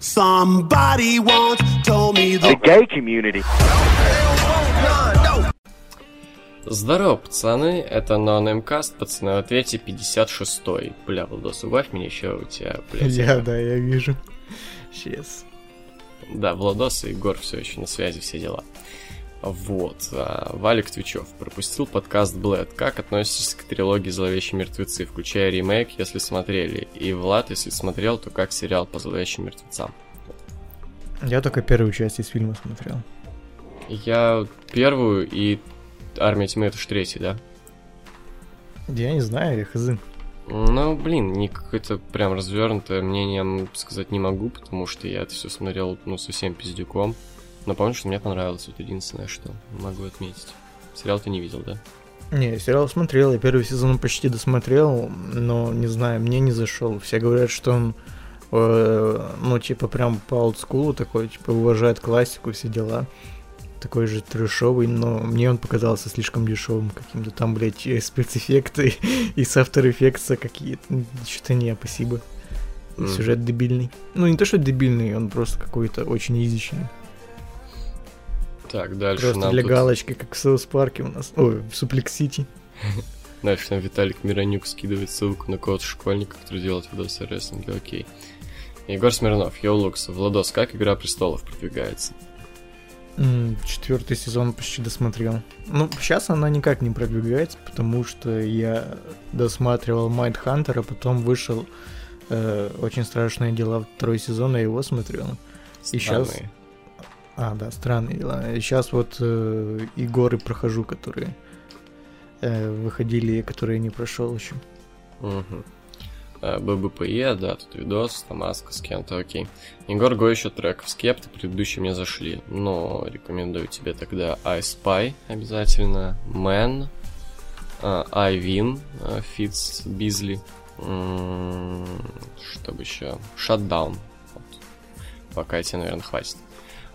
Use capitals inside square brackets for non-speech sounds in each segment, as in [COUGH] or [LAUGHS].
Somebody once told me the gay community. Здорово, пацаны, это NoNameCast, пацаны, в ответе 56-й. Бля, Владос, убавь меня еще, у тебя, блядь. Я, да, я вижу. Сейчас. Да, Владос и Егор все еще на связи, все дела. Вот. А, Валик Твичев пропустил подкаст Блэд. Как относитесь к трилогии «Зловещие мертвецы», включая ремейк, если смотрели? И Влад, если смотрел, то как сериал по «Зловещим мертвецам»? Я только первую часть из фильма смотрел. Я первую и Армия тьмы это ж третий, да? Я не знаю, я хз. Ну, блин, не какое-то прям развернутое мнение сказать не могу, потому что я это все смотрел, ну, совсем пиздюком. Но помню, что мне понравилось, это единственное, что могу отметить. Сериал ты не видел, да? Не, сериал смотрел, я первый сезон почти досмотрел, но, не знаю, мне не зашел. Все говорят, что он, э, ну, типа, прям по олдскулу такой, типа, уважает классику, все дела такой же трешовый, но мне он показался слишком дешевым каким-то. Там, блядь, спецэффекты и с After Effects какие-то. Что-то не, спасибо. Mm. Сюжет дебильный. Ну, не то, что дебильный, он просто какой-то очень изичный. Так, дальше Просто нам для тут... галочки, как в Соус Парке у нас. Ой, в Суплекс Сити. [LAUGHS] Дальше там Виталик Миронюк скидывает ссылку на код школьника, который делает видосы о рестлинге, окей. Егор Смирнов, Йоу Лукс, Владос, как Игра Престолов продвигается? Четвертый сезон почти досмотрел. Ну, сейчас она никак не продвигается, потому что я досматривал Mindhunter, а потом вышел э, Очень страшные дела второй сезон, я его смотрел. Странные. И сейчас... А, да, странные дела. Сейчас вот э, игры прохожу, которые э, выходили, которые не прошел еще. Угу. ББПЕ, да, тут видос, там маска с кем-то, окей. Егор Го еще треков скепты, предыдущие мне зашли, но рекомендую тебе тогда I Spy обязательно, Man, I Win, Fitz Бизли, чтобы еще, Shutdown, вот. пока тебе, наверное, хватит.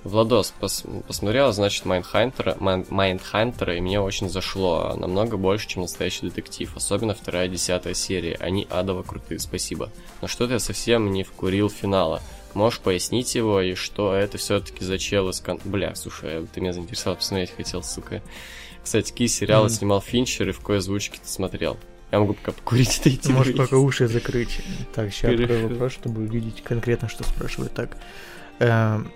Владос пос посмотрел, значит, Майндхантера, Майндхантера, и мне очень зашло. Намного больше, чем настоящий детектив. Особенно вторая десятая серия. Они адово крутые, спасибо. Но что-то я совсем не вкурил финала. Можешь пояснить его, и что это все-таки за чел из кон... Бля, слушай, ты меня заинтересовал, посмотреть хотел, сука. Кстати, какие сериалы mm. снимал Финчер и в какой озвучке ты смотрел? Я могу пока покурить [LAUGHS] это идти. Можешь пока уши закрыть. Так, сейчас открою вопрос, чтобы увидеть конкретно, что спрашивает. Так, эм,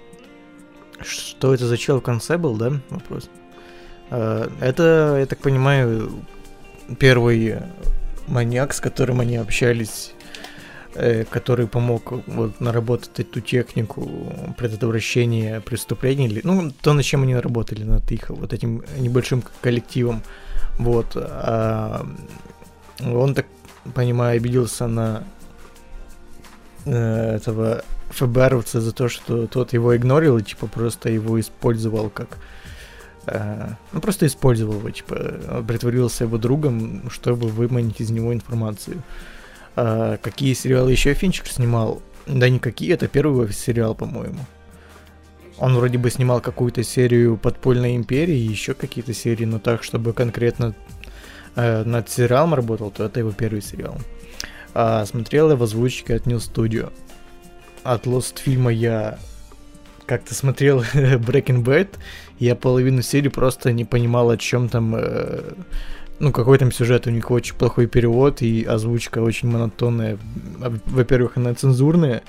что это за чел в конце был, да? Вопрос. А, это, я так понимаю, первый маньяк, с которым они общались, э, который помог вот наработать эту технику предотвращения преступлений. Ну, то, над чем они работали, над их вот этим небольшим коллективом. Вот. А он, так понимаю, обиделся на э, этого ФБРовца за то, что тот его игнорил и, типа, просто его использовал как... Э, ну, просто использовал его, типа, притворился его другом, чтобы выманить из него информацию. А какие сериалы еще Финчер снимал? Да никакие, это первый сериал, по-моему. Он вроде бы снимал какую-то серию Подпольной империи, еще какие-то серии, но так, чтобы конкретно э, над сериалом работал, то это его первый сериал. А смотрел я в от New Studio от Lost фильма я как-то смотрел [LAUGHS] Breaking Bad, я половину серии просто не понимал, о чем там, э, ну, какой там сюжет, у них очень плохой перевод, и озвучка очень монотонная. Во-первых, она цензурная,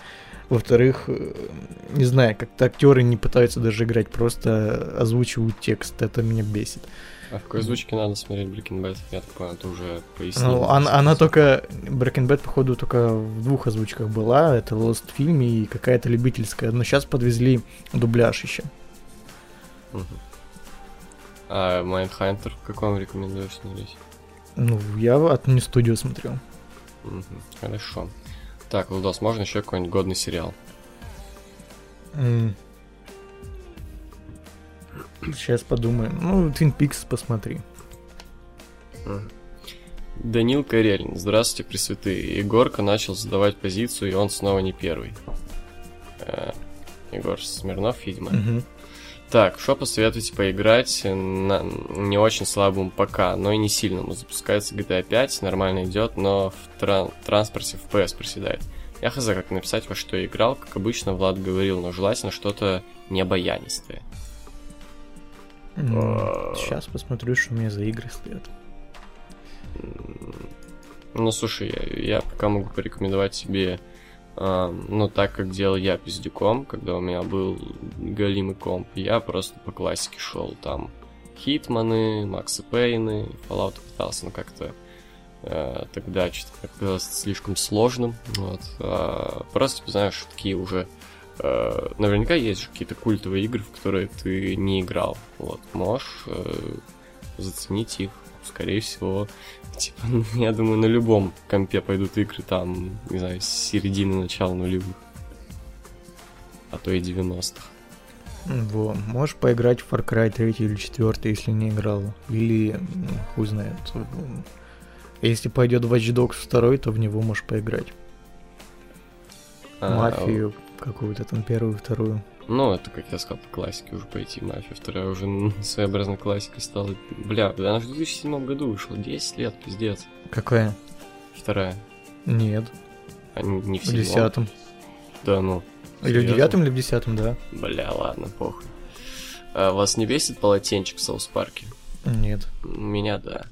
во-вторых, э, не знаю, как-то актеры не пытаются даже играть, просто озвучивают текст, это меня бесит. А в какой озвучке надо смотреть Breaking Bad? Я так понял, ты уже пояснил. Ну, она, она только... Breaking Bad, походу, только в двух озвучках была. Это Lost фильм и какая-то любительская. Но сейчас подвезли дубляж еще. Угу. А Mindhunter какой вам рекомендуешь смотреть? Ну, я от не студию смотрел. Угу. Хорошо. Так, Владос, можно еще какой-нибудь годный сериал? Mm. Сейчас подумаем. Ну, Twin Peaks посмотри. Данил Карелин. Здравствуйте, Пресвятые. Егорка начал задавать позицию, и он снова не первый. Э, Егор Смирнов, видимо. Угу. Так, что посоветуете поиграть на не очень слабом ПК, но и не сильному. Запускается GTA 5, нормально идет, но в тран транспорте FPS проседает. Я хз, как написать, во что я играл, как обычно Влад говорил, но желательно что-то необаянистое. А. Сейчас посмотрю, что у меня за игры стоят. Ну, слушай, я, я пока могу порекомендовать себе, э, ну, так как делал я пиздюком, когда у меня был галимый комп, я просто по классике шел там. Хитманы, Макса Пейны, Fallout пытался, но как-то э, тогда что-то казалось слишком сложным. Вот. А, просто, знаешь, такие уже э, наверняка есть же какие-то культовые игры, в которые ты не играл. Вот, можешь э, заценить их. Скорее всего, типа, [LAUGHS] я думаю, на любом компе пойдут игры там, не знаю, с середины начала нулевых. А то и 90-х. Во, можешь поиграть в Far Cry 3 или 4, если не играл. Или, ну, хуй знает. Если пойдет Watch Dogs 2, то в него можешь поиграть. А, Мафию какую-то там первую, вторую. Ну, это, как я сказал, по классике уже пойти. Мафия вторая уже м, [LAUGHS] своеобразной классикой стала. Бля, да она же в 2007 году вышла. 10 лет, пиздец. Какая? Вторая. Нет, А не, не в в седьмом? десятом. Да ну. Или в девятом, или в десятом, да. Бля, ладно, похуй. А вас не бесит полотенчик в Соус Парке? Нет. Меня, да.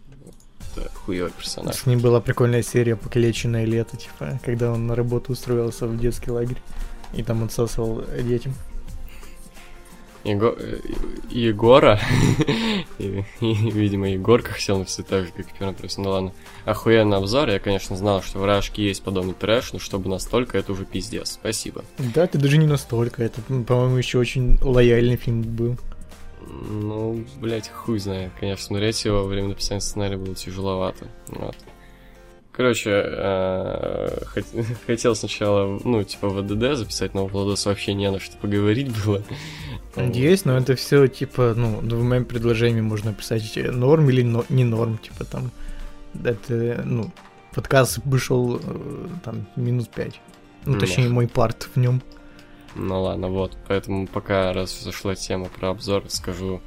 Это хуёвый персонаж. С ним была прикольная серия «Покалеченное лето», типа, когда он на работу устроился в детский лагерь. И там отсасывал детям. Его... э, Егора, [LAUGHS] и, и, видимо, Егорка хотел все так же, как и первый просто, ну ладно. Охуенный обзор, я, конечно, знал, что в Рашке есть подобный трэш, но чтобы настолько, это уже пиздец, спасибо. Да, это даже не настолько. Это, м, по-моему, еще очень лояльный фильм был. Ну, блять, хуй знает, конечно, смотреть его во время написания сценария было тяжеловато, вот. Короче, э, хот- [LAUGHS] хотел сначала, ну, типа, в АДД записать, но у Владоса вообще не на что поговорить было. Есть, но это все типа, ну, двумя предложениями можно писать э, норм или но- не норм, типа там. Это, ну, подкаст вышел э, там минус 5. Ну, М, точнее, ох. мой парт в нем. Ну ладно, вот. Поэтому пока раз зашла тема про обзор, скажу.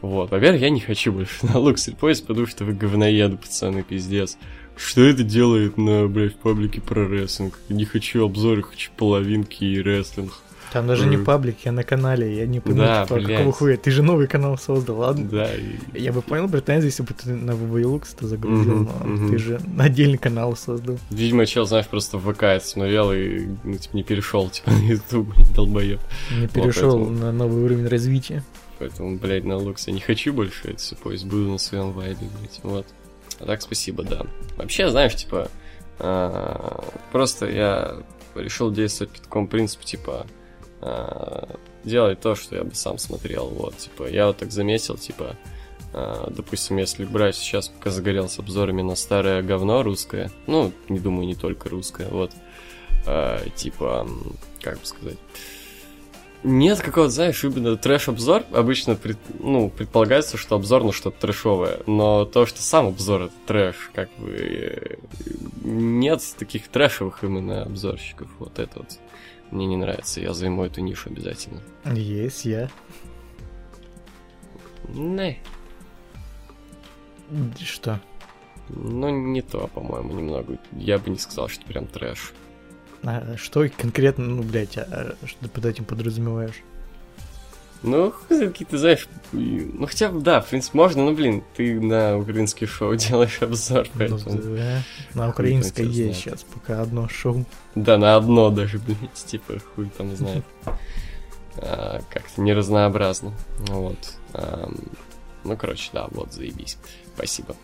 Вот. Во-первых, я не хочу больше [LAUGHS] на Luxury Post, потому что вы говноеды, пацаны, пиздец. Что это делает на, блядь, паблике про рестлинг? Не хочу обзоры, хочу половинки и рестлинг. Там даже не Мгм. паблик, я на канале, я не Да, понимаю, типа, блядь. какого хуя. Ты же новый канал создал, ладно? Да, и... Я бы понял претензии, если бы ты на VVLux это загрузил, Мгм, но мгм. ты же отдельный канал создал. Видимо, чел, знаешь, просто в ВК смотрел и, ну, типа, не перешел, типа, на YouTube, [LAUGHS] блядь, долбоёб. Не перешел поэтому- на новый уровень развития. Поэтому, блядь, на лукс я не хочу больше это все, пусть буду на своем вайбе, блядь, вот. А так, спасибо, да. Вообще, знаешь, типа, а, просто я решил действовать по такому принципу, типа, а, делать то, что я бы сам смотрел, вот, типа, я вот так заметил, типа, а, допустим, если брать сейчас, пока загорелся обзорами на старое говно русское, ну, не думаю, не только русское, вот, типа, как бы сказать, нет какого-то, знаешь, именно трэш-обзор. Обычно пред- ну, предполагается, что обзор на что-то трэшовое. Но то, что сам обзор это трэш, как бы э, нет таких трэшевых именно обзорщиков. Вот это вот мне не нравится. Я займу эту нишу обязательно. Есть я. Не. Что? Ну, не то, по-моему, немного. Я бы не сказал, что прям трэш. А что конкретно, ну, блядь, а что ты под этим подразумеваешь? Ну, какие-то, знаешь, ну хотя бы, да, в принципе, можно, но, блин, ты на украинский шоу [LAUGHS] делаешь обзор, Ну, поэтому... да. [LAUGHS] На украинской тебя есть знает. сейчас пока одно шоу. Да, на одно даже, [LAUGHS] блядь, типа, хуй там знает. А, Как-то не разнообразно. Ну Вот. Ну, короче, да, вот, заебись. Спасибо.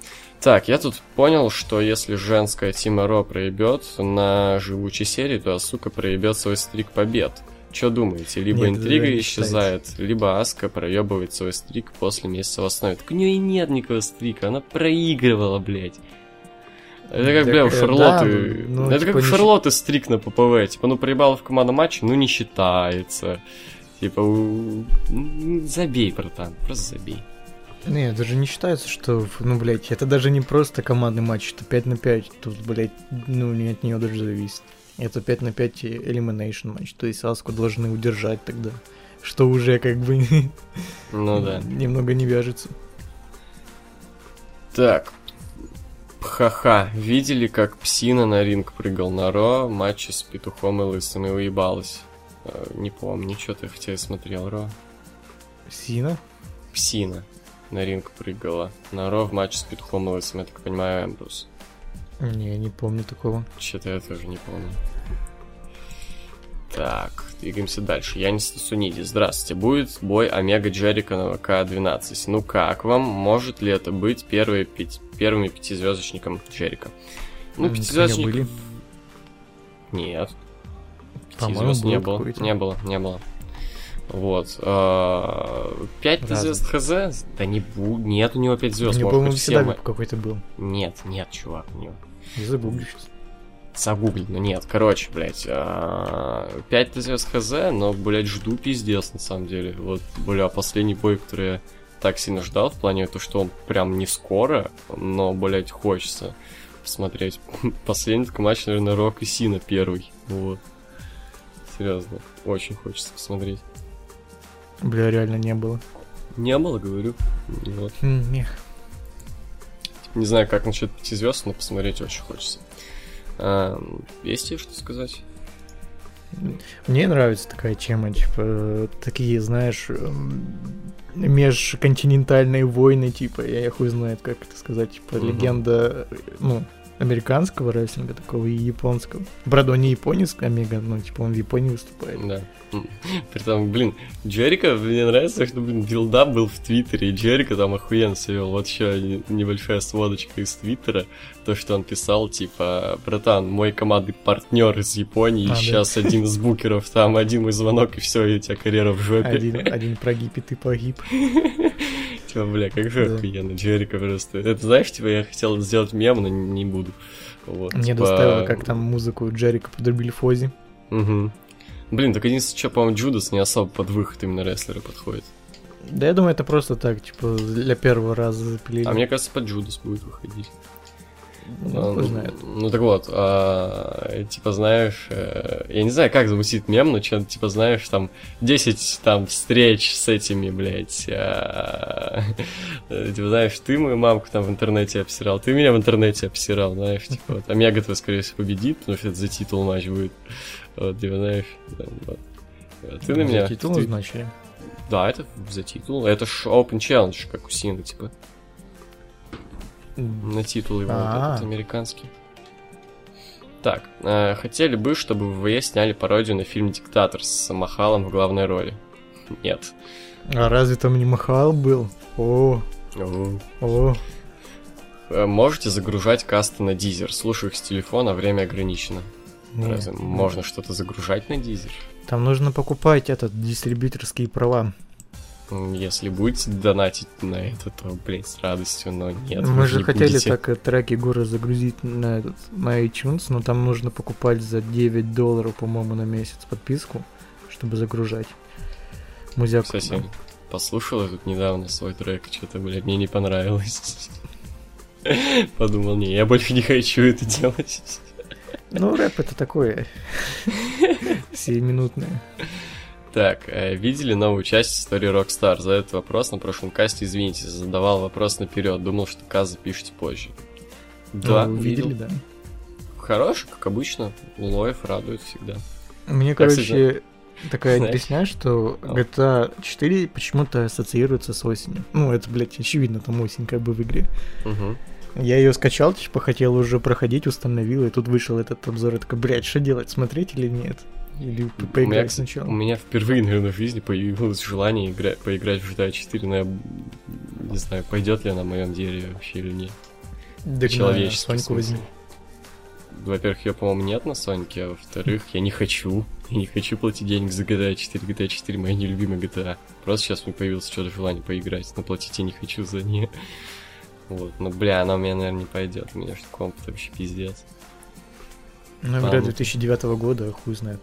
Так, я тут понял, что если женская Тима Ро проебет на живучей серии, то сука проебет свой стрик побед. Что думаете? Либо Нет, интрига не исчезает, либо Аска проебывает свой стрик после месяца в основе. Так у нее и нет никакого стрика, она проигрывала, блядь. Это как, Так, бля, у э, Шарлотты... да, ну, это типа, как у не Шарлотты стрик на ППВ. Типа, ну, проебала в командном матче, ну, не считается. Типа, у- забей, братан, просто забей. Не, даже не считается, что, ну, блядь, это даже не просто командный матч, это 5 на 5. Тут, блядь, ну, не от нее даже зависит. Это 5 на 5 elimination матч, то есть Аску должны удержать тогда. Что уже как бы [LAUGHS] Ну да. немного не вяжется. Так. Ха-ха. Видели, как Псина на ринг прыгал на Ро, матче с Петухом и Лысым и уебалась? Э, Не помню, что ты хотя и смотрел, Ро. Сина? Псина на ринг прыгала. На Ро в матче с Петухом Лысым, я так понимаю, Эмбрус. Не, не помню такого. Что-то я тоже не помню. Так, двигаемся дальше. Янис Суниди, здравствуйте. Будет бой Омега Джерика на ВК-12. Ну как вам? Может ли это быть первые пять, первыми пятизвездочником Джерика? Ну, М, пятизвездочник... были. Нет. Пятизвезд не был было. Не было, не было. Вот. а, Пять звезд ХЗ? Да не бу... Нет у него пять звезд. может по-моему, всегда все... мо- какой-то был. Нет, нет, чувак, у него. Я загуглю сейчас. Загугли, ну нет, короче, блядь, 5 звезд хз, но, блядь, жду пиздец, на самом деле. Вот, бля, последний бой, который я так сильно ждал, в плане то, что он прям не скоро, но, блядь, хочется посмотреть. [LAUGHS] Последний такой матч, наверное, Рок и Сина первый, вот. Серьезно, очень хочется посмотреть. Бля, реально не было. Не было, говорю. Вот. М, Мех. Не знаю, как насчет 5 звезд, но посмотреть очень хочется. А, есть тебе что сказать? Мне нравится такая тема, типа, такие, знаешь, эм, межконтинентальные войны, типа, я хуй знает, как это сказать, типа, Мгм. легенда, э, ну, американского рестлинга такого и японского. Правда, он не японец, Омега, ну, типа, он в Японии выступает. Да. Притом, блин, Джерика, мне нравится, что, блин, build-up был в Twitter е, и Джерика там охуенно все вел. Вот еще не- небольшая сводочка из Twitter а, то, что он писал, типа, братан, мой командный партнер из Японии, А, да. сейчас один из букеров, там один мой звонок, и все, и у тебя карьера в жопе. Один, один прогиб, и ты погиб. [LAUGHS] Типа, бля, как же охуенно, Джерика просто. Это, знаешь, типа, я хотел сделать мем, но не буду. Вот, Мне типа, доставило, как там музыку Джерика подрубили Фози. Мгм. Блин, так единственное, что, по-моему, Джудас не особо под выход именно рестлера подходит. Да я думаю, это просто так, типа, для первого раза запилили. А мне кажется, под Джудас будет выходить. Ну, А, кто знает. Ну так вот, а, типа знаешь, э, я не знаю, как замутить мем, но что типа знаешь, там 10 там встреч с этими, блядь, а, [LAUGHS] э, типа знаешь, ты мою мамку там в интернете обсирал, ты меня в интернете обсирал, знаешь, типа вот, Омега твой, скорее всего, победит, потому что это за титул матч будет, вот, типа знаешь, вот. А Ты на За меня... титул ты- назначили. Да, это за титул, это ж Open Challenge, как у Синга, типа. На титул его вот А. этот американский. Так, э, хотели бы, чтобы в ВВЕ сняли пародию на фильм «Диктатор» с Махалом в главной роли? Нет. А разве там не Махал был? О, о. Э, Можете загружать касты на дизер. Слушаю их с телефона, время ограничено. Не, Разве можно что-то загружать на дизер? Там нужно покупать этот дистрибьюторские права. Если будете донатить на это, то, блин, с радостью, но нет. Мы же не хотели будете. так э, треки горы загрузить на этот на iTunes, но там нужно покупать за 9 долларов, по-моему, на месяц подписку, чтобы загружать. Музяку. Кстати, послушал я тут недавно свой трек, что-то, блядь, мне не понравилось. [LAUGHS] Подумал, не, я больше не хочу это делать. Ну, рэп это такое. [LAUGHS] Сиюминутное. Так, э, видели новую часть истории Rockstar? За этот вопрос на прошлом касте, извините, задавал вопрос наперед, думал, что Каз запишите позже. Да, Ну, видел. видели, да. Хороший, как обычно. Лоев радует всегда. Мне, Я, короче, такая знаешь- объясняю, что А. GTA 4 почему-то ассоциируется с осенью. Ну, это, блядь, очевидно, там осень как бы в игре. Мгм. Я ее скачал, типа, хотел уже проходить, установил, и тут вышел этот обзор, и такой, блядь, что делать, смотреть или нет? Или по- У меня, поиграть сначала? У меня впервые, наверное, в жизни появилось желание играть, поиграть в GTA 4, но я не знаю, пойдет ли она на моем дереве вообще или нет. Да, человеческий Соньку возьми. Во-первых, ее, по-моему, нет на Сонике, а во-вторых, я не хочу. Я не хочу платить денег за GTA 4. GTA 4 моя нелюбимая GTA. Просто сейчас мне появилось что-то желание поиграть, но платить я не хочу за нее. Вот, ну бля, она у меня, наверное, не пойдет. У меня же комп вообще пиздец. Ну, игра Ладно. 2009 года, хуй знает.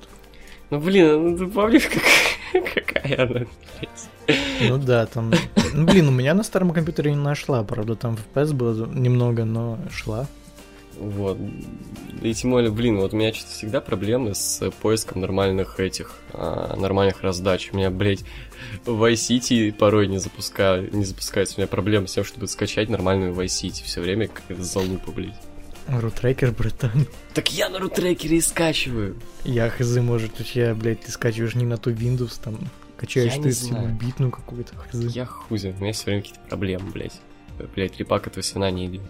Ну блин, ну ты помнишь, как... [LAUGHS] какая она, блядь? Ну да, там... Ну, блин, у меня на старом компьютере не нашла, правда, там FPS было немного, но шла. Вот. И тем более, блин, вот у меня что-то всегда проблемы с поиском нормальных этих, а, нормальных раздач. У меня, блядь, Vice City порой не запускаю, не запускается. У меня проблема с тем, чтобы скачать нормальную Vice City. Все время какая-то залупа, блядь. Рутрекер, братан. Так я на рутрекере и скачиваю. Я хз, может, у тебя, блядь, ты скачиваешь не на ту Windows, там, качаешь Я ты битную какую-то хз. Я хуй знает, у меня все время какие-то проблемы, блядь. Блядь, репак этого свина не идет.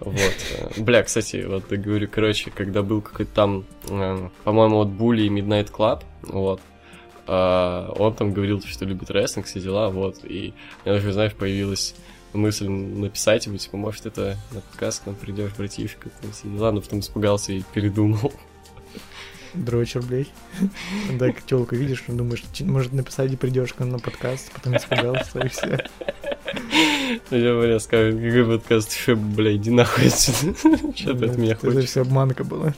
Вот. [LAUGHS] Бля, кстати, вот я говорю, короче, когда был какой-то там, э, по-моему, вот Були и Midnight Club, вот, а, он там говорил, что любит рестлинг, все дела, вот, и у меня даже, знаешь, появилась мысль написать ему, типа, может, это на подкаст к нам придешь, братишка, там все дела, но потом испугался и передумал. Дрочер, блядь. Так телку видишь, думаешь, «Чи- может написать и придешь к нам на подкаст, потом испугался и все. Я бля, скажу, какой подкаст, что, бля, иди нахуй отсюда, что ты от меня Это хочешь. все обманка была.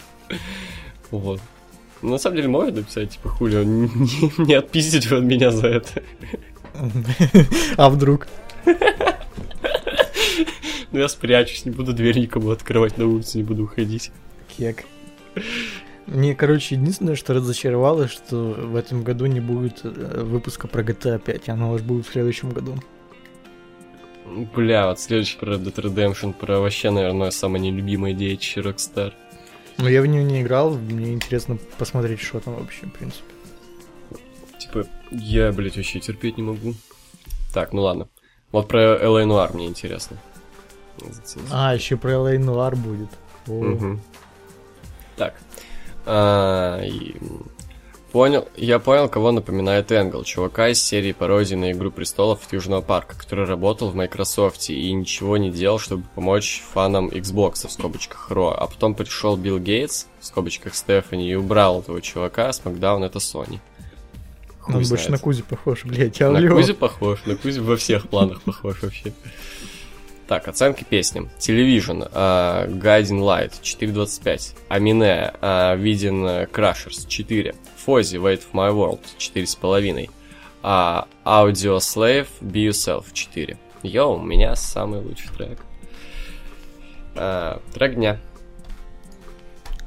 Вот. Ну, на самом деле, можно написать, типа, хули, он не, не отпиздить от меня за это. А вдруг? Ну, я спрячусь, не буду дверь никому открывать на улице, не буду уходить. Кек. Мне, короче, единственное, что разочаровало, что в этом году не будет э, выпуска про GTA 5, оно уж будет в следующем году. Бля, вот следующий про Red Dead Redemption, про вообще, наверное, самое нелюбимое детище Rockstar. Но я в нее не играл, мне интересно посмотреть, что там вообще, в принципе. Типа, я, блядь, вообще терпеть не могу. Так, ну ладно. Вот про LA Noir мне интересно. А, еще про LA Noir будет. Мгм. Так. А, и, Понял, я понял, кого напоминает Энгл, чувака из серии пародий на Игру Престолов от Южного Парка, который работал в Microsoft и ничего не делал, чтобы помочь фанам Xbox, в скобочках Ро, а потом пришел Билл Гейтс, в скобочках Стефани, и убрал этого чувака, с Макдаун это Sony. Хуй Он больше знает. на Кузи похож, блядь, На алло. Кузи похож, на Кузи во всех планах похож вообще. Так, оценки песням. Television, uh, Guiding Light 4.25, Амине, uh, Виден Crashers 4, Фози, Wait for My World 4.5, uh, Audio Slave, Be Yourself 4. Йоу, у меня самый лучший трек. А, трек дня.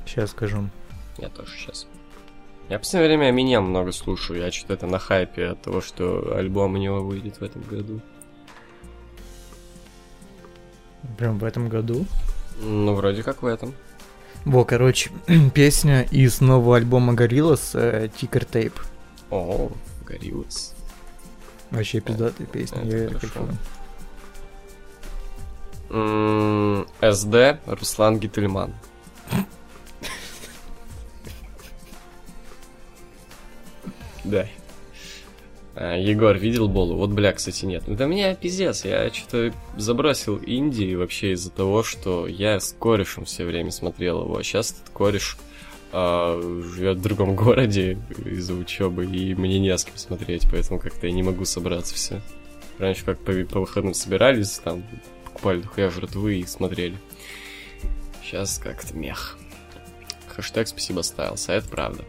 Сейчас скажу. Я тоже сейчас. Я в последнее время Eminem много слушаю. Я что-то на хайпе от того, что альбом у него выйдет в этом году. Прям в этом году. Ну, вроде как в этом. Во, короче, [CLEARS THROAT] песня из нового альбома Gorillaz э, Ticker Tape. О, Гориллас. Вообще пиздатая песня, это я. М, СД Руслан Гительман. [LAUGHS] Да. А, Егор, видел Болу? Вот, бля, кстати, нет. Да мне пиздец, я что-то забросил Индии вообще из-за того, что я с корешем все время смотрел его. Сейчас этот кореш живет в другом [LAUGHS] городе из-за учебы, и мне не с кем смотреть, поэтому как-то я не могу собраться все. Раньше как по, по выходным собирались, там, покупали дохуя жратвы и смотрели. Сейчас как-то мех. Хэштег спасибо ставился, а это правда.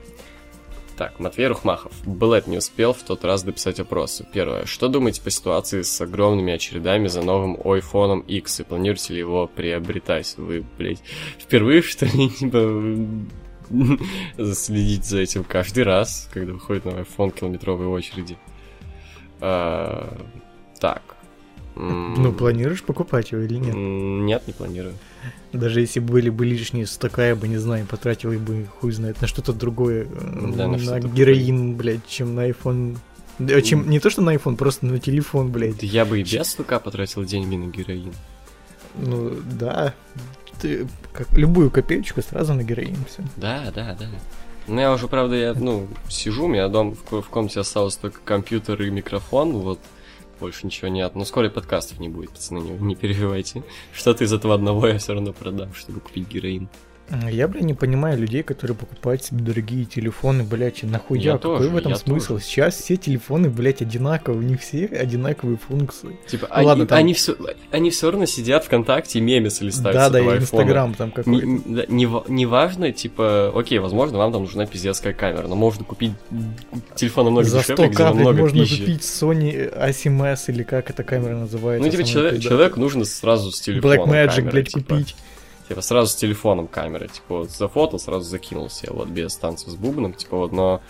Так, Матвей Рухмахов. Блэд не успел в тот раз дописать опросы. Первое. Что думаете по ситуации с огромными очередами за новым iPhone X? И планируете ли его приобретать? Вы, блядь, впервые, что ли, [LAUGHS] типа, следить за этим каждый раз, когда выходит новый iPhone километровой очереди? А, так. Ну, планируешь покупать его или нет? Нет, не планирую. [LAUGHS] Даже если были бы лишние 100 я бы, не знаю, потратил бы, хуй знает, на что-то другое. Да, на на героин, блядь, чем на iPhone. Да, чем, не то, что на iPhone, просто на телефон, блядь. Да я бы и без стука потратил деньги на героин. Ну, да. Ты как любую копеечку сразу на героин все. Да, да, да. Ну, я уже, правда, я, ну, сижу, у меня дома в, в комнате осталось только компьютер и микрофон, вот, больше ничего нет. Но скоро и подкастов не будет, пацаны, не, не переживайте. Что-то из этого одного я все равно продам, чтобы купить героин. Я, блядь, не понимаю людей, которые покупают себе дорогие телефоны, блядь, нахуя? Я Какой тоже, в этом я смысл? тоже. Сейчас все телефоны, блядь, одинаковые, у них все одинаковые функции. Типа, Ну они, ладно, там- они, все, они все равно сидят ВКонтакте и мемесы листают Да, да, и. Инстаграм там какой-то. не- да, не не важно, типа, окей, возможно, вам там нужна пиздецкая камера, но можно купить телефон намного За дешевле, 100 где намного можно пизже. купить Sony A7S или как эта камера называется. Ну, типа, человек, человеку нужно сразу с телефоном Blackmagic, камерой, блядь, типа. купить. Типа сразу с телефоном камера, типа вот зафотал, сразу закинул себе, вот без танцев с бубном, типа вот, но,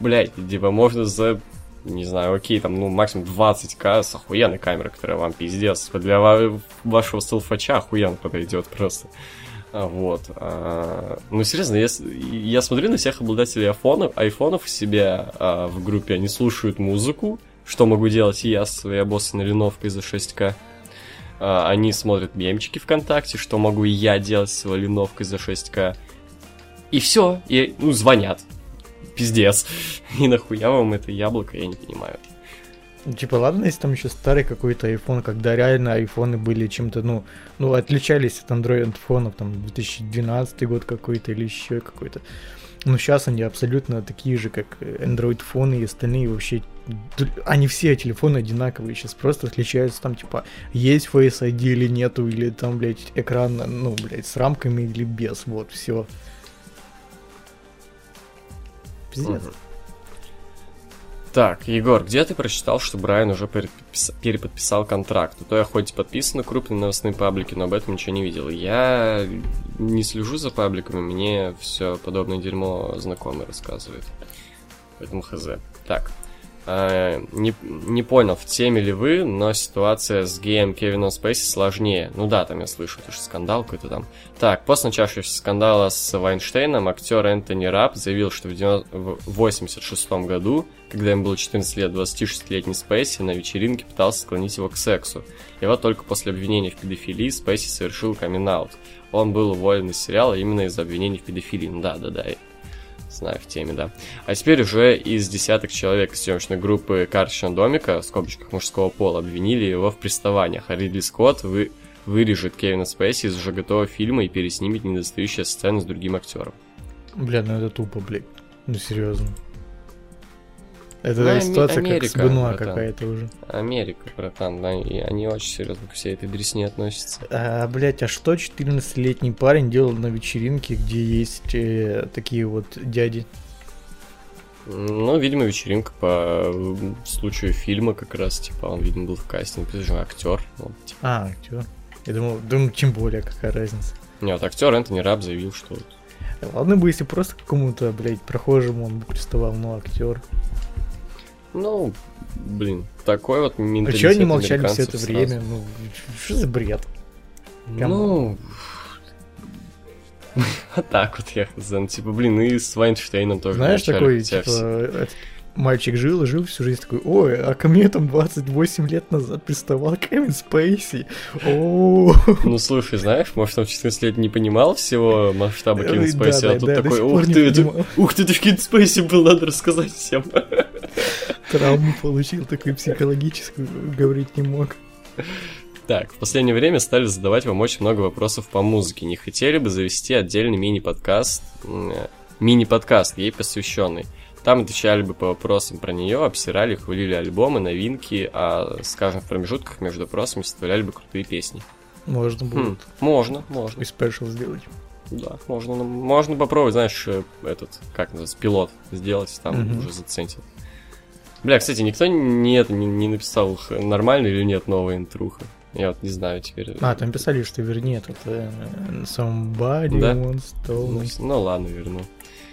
блядь, типа можно за, не знаю, окей, там, ну, максимум 20к с охуенной камерой, которая вам пиздец, для ва- вашего селфача охуенно подойдет просто. А, вот. А, ну, серьезно, я, я смотрю на всех обладателей айфонов, айфонов себе а, в группе, они слушают музыку, что могу делать я с своей обоссанной линовкой за 6К. А, они смотрят мемчики ВКонтакте, что могу я делать с своей линовкой за 6К. И все, и, ну, звонят. Пиздец. [LAUGHS] И нахуя вам это яблоко, я не понимаю. Типа, ладно, если там еще старый какой-то iPhone, когда реально айфоны были чем-то, ну, ну, отличались от Android айфонов, там, 2012 год какой-то или еще какой-то. Но сейчас они абсолютно такие же, как Android фоны и остальные вообще. Они все телефоны одинаковые сейчас, просто отличаются там, типа, есть Face ID или нету, или там, блядь, экран, ну, блядь, с рамками или без, вот, все. Пиздец. Так, Егор, где ты прочитал, что Брайан уже переподпис- переподписал контракт? А то я хоть и подписан на крупные новостные паблики, но об этом ничего не видел. Я не слежу за пабликами, мне все подобное дерьмо знакомый рассказывает. Поэтому хз. Так, а, не, не понял, в теме ли вы, но ситуация с геем Кевином Спейси сложнее. Ну да, там я слышу, это же скандал какой-то там. Так, после начавшегося скандала с Вайнштейном, актер Энтони Рапп заявил, что в 1986 году, когда ему было 14 лет, 26-летний Спейси на вечеринке пытался склонить его к сексу. И вот только после обвинения в педофилии Спейси совершил камин-аут. Он был уволен из сериала именно из-за обвинений в педофилии. Ну Да, да, да. Знаю в теме, да. А теперь уже из десяток человек из съемочной группы «Карточного домика» в скобочках мужского пола обвинили его в приставаниях, а Ридли Скотт вы... вырежет Кевина Спейси из уже готового фильма и переснимет недостающие сцены с другим актером. Бля, ну это тупо, блядь. Ну серьезно. Это Ну, ситуация как с Америка, Бенуа какая-то уже. Америка, братан, да, и они очень серьезно к всей этой дресне относятся. А, блять, а что 14-летний парень делал на вечеринке, где есть э, такие вот дяди? Ну, видимо, вечеринка по случаю фильма как раз, типа, он, видимо, был в кастинге, ты же актер. Вот, типа. А, актер. Я думал, ну тем более, какая разница. Нет, актер Энтони Раб заявил, что Ладно бы, если просто какому-то, блядь, прохожему он бы приставал, но актер. Ну, блин, такой вот А менталитет чё они молчали все это сразу. время? Ну, что за бред? Ну, [LAUGHS] вот так вот я Типа, блин, и с Вайнштейном тоже Знаешь, такой, типа, мальчик жил и жил всю жизнь такой, ой, а ко мне там 28 лет назад приставал Кевин Спейси. О, Ну, слушай, знаешь, может, он в 14 лет не понимал всего масштаба Кевина Да, Спейси, да, а тут да, такой, ух ты, ух ты, ж Кевин Спейси был, надо рассказать всем. травму получил, такой психологическую, говорить не мог. Так, в последнее время стали задавать вам очень много вопросов по музыке. Не хотели бы завести отдельный мини-подкаст, э, мини-подкаст ей посвященный. Там отвечали бы по вопросам про нее, обсирали, хвалили альбомы, новинки, а, скажем, в промежутках между вопросами составляли бы крутые песни. Можно Хм, будет можно, можно. такой спешл сделать. Да, можно, ну, можно попробовать, знаешь, э, этот, как называется, пилот сделать, там Мгм. уже заценят. Бля, кстати, никто не, не, не написал, х- нормально или нет новая интруха. Я вот не знаю теперь. А, там писали, что верни этот э, Somebody Да? once told Ну, ну ладно, верну.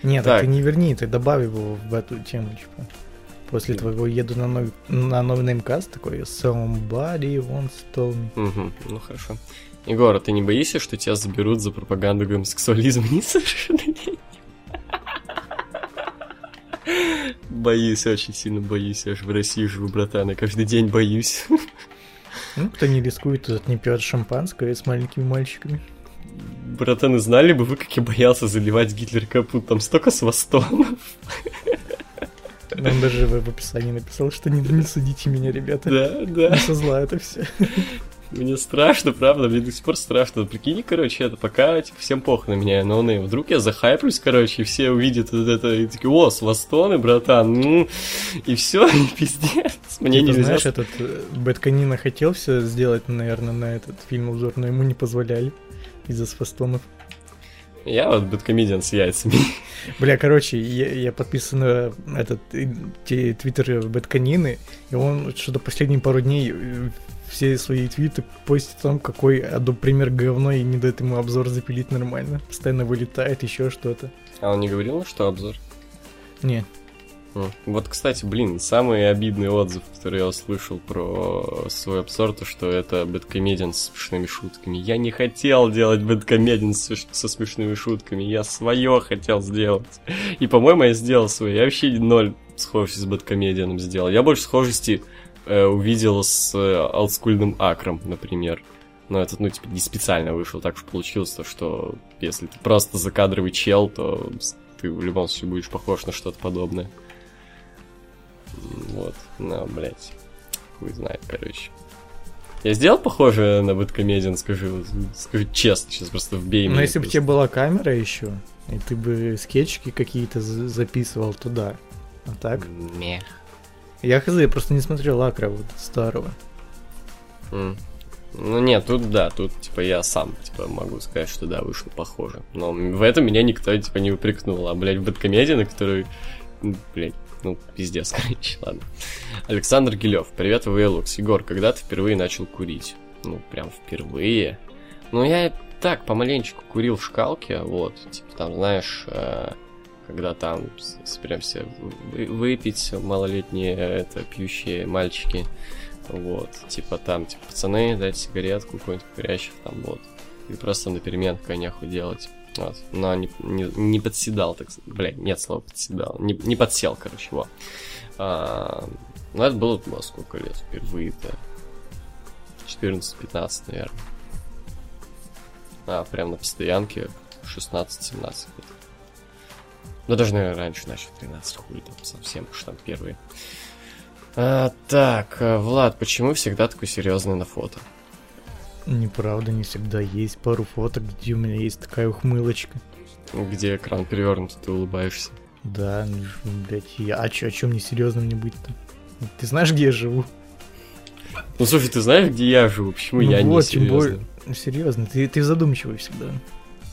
Нет, так. ты не верни, ты добавь его в эту тему, типа. После твоего еду на новый, на новый неймкаст такой Somebody once told me. Мгм, ну хорошо. Егор, а ты не боишься, что тебя заберут за пропаганду гомосексуализма [LAUGHS] несовершеннолетним? Боюсь, очень сильно боюсь. Я же в России живу, братан, я каждый день боюсь. Ну, кто не рискует, тот не пьет шампанское с маленькими мальчиками. Братаны, знали бы вы, как я боялся заливать Гитлер капут? Там столько свастонов. Он даже в описании написал, что не, не судите меня, ребята. Да, да. Не со зла это все. Мне страшно, правда, мне до сих пор страшно. Прикинь, короче, это пока типа, всем похуй на меня, но ну, вдруг я захайплюсь, короче, и все увидят вот это, и такие, о, свастоны, братан, ну, и все, [LAUGHS] и пиздец. Мне нельзя. Знаешь, этот э, Бэтканина хотел все сделать, наверное, на этот фильм обзор, но ему не позволяли из-за свастонов. Я вот бэткомедиан с яйцами. Бля, короче, я, я подписан на этот э, те- твиттер Бэтканины, и он что-то последние пару дней э, все свои твиты постит о том, какой Adobe пример говно, и не дает ему обзор запилить нормально. Постоянно вылетает, еще что-то. А он не говорил, что обзор? Не. Вот, кстати, блин, самый обидный отзыв, который я услышал про свой обзор, то что это бэткомедиан с смешными шутками. Я не хотел делать бэткомедиан со, смешными шутками, я свое хотел сделать. И, по-моему, я сделал свое. Я вообще ноль схожести с бэткомедианом сделал. Я больше схожести э, увидел с э, олдскульным акром, например. Но это, ну, типа, не специально вышел, так уж получилось, то, что если ты просто закадровый чел, то ты в любом случае будешь похож на что-то подобное. Вот, ну, блядь. Хуй знает, короче. Я сделал похоже на бэткомедиан, скажи, скажи честно, сейчас просто вбей Но меня если бы тебя была камера еще, и ты бы скетчики какие-то за- записывал туда. А так? Мех. Я хз, я просто не смотрел Акра вот старого. М. Ну нет, тут да, тут типа я сам типа могу сказать, что да, вышло похоже. Но в этом меня никто типа не упрекнул. А, блядь, бэткомедиана, который, блядь, ну, пиздец, [LAUGHS] короче, ладно. Александр Гилев, привет, Лукс. Егор, когда ты впервые начал курить? Ну, прям впервые. Ну, я так, помаленечку курил в шкалке, вот, типа там, знаешь, э, когда там с- соберемся вы- выпить малолетние это пьющие мальчики, вот, типа там, типа, пацаны, дайте сигаретку какую-нибудь курящих там, вот. И просто на переменку нехуй делать. Вот. Но не, не, не подседал, так сказать. Блядь, нет слова подседал. Не, не подсел, короче, вот. А, ну, это было, было сколько лет впервые-то? 14-15, наверное. А, прям на постоянке 16-17 лет. Ну, даже, наверное, раньше начал 13, хуй там совсем, уж там первые. А, так, э, Влад, почему всегда такой серьезный на фото? Неправда, не всегда есть пару фоток, где у меня есть такая ухмылочка. Где экран перевернут, ты улыбаешься. Да, ну, блядь, я, а чё, о чем мне серьезно мне быть-то? Ты знаешь, где я живу? Ну, слушай, ты знаешь, где я живу? Почему Ну я вот, не тем серьезный? более- Ну, серьезно, ты, ты задумчивый всегда.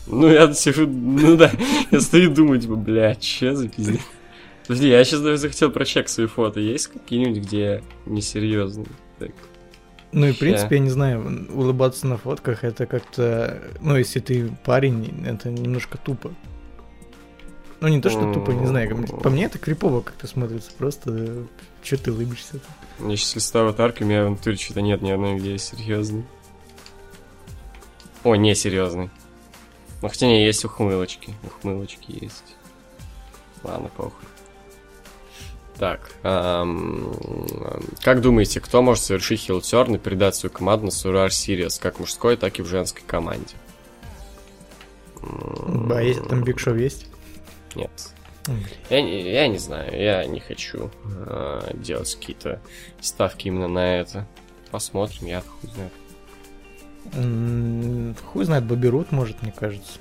Ну, я сижу, ну да, [LAUGHS] я стою и думаю, типа, бля, че за пиздец? Подожди, я сейчас даже захотел прочек свои фото. Есть какие-нибудь, где я несерьезный? Так. Ну и в принципе, я не знаю, улыбаться на фотках это как-то, ну если ты парень, это немножко тупо. Ну не то, что тупо, не знаю, по мне это крипово как-то смотрится, просто что ты улыбишься? Я сейчас листаю аватарку, у меня в натуре что-то нет ни одной, где серьезный. О, не серьезный. Ну, хотя не, есть ухмылочки. Ухмылочки есть. Ладно, похуй. Так, ам, как думаете, кто может совершить хилтерн и передать свою команду на Survivor Series, как в мужской, так и в женской команде? А если там Биг Шоу есть? Нет. Я, не- я не знаю, я не хочу э, делать какие-то ставки именно на это. Посмотрим, я хуй знает. Хуй знает, Бобби Рут может, мне кажется.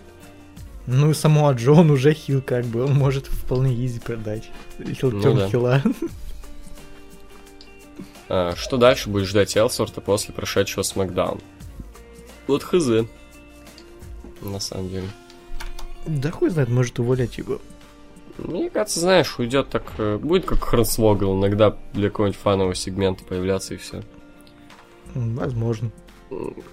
Ну и Самуа Джо, он уже heel как бы, он может вполне easy продать. Heel Ну да. heel а. А, что дальше будет ждать Элсворта после прошедшего SmackDown? Вот хз. На самом деле. Да хуй знает, может уволять его. Мне кажется, знаешь, уйдет так... э, Будет как Хрансвогл, иногда для какого-нибудь фанового сегмента появляться и все. Возможно.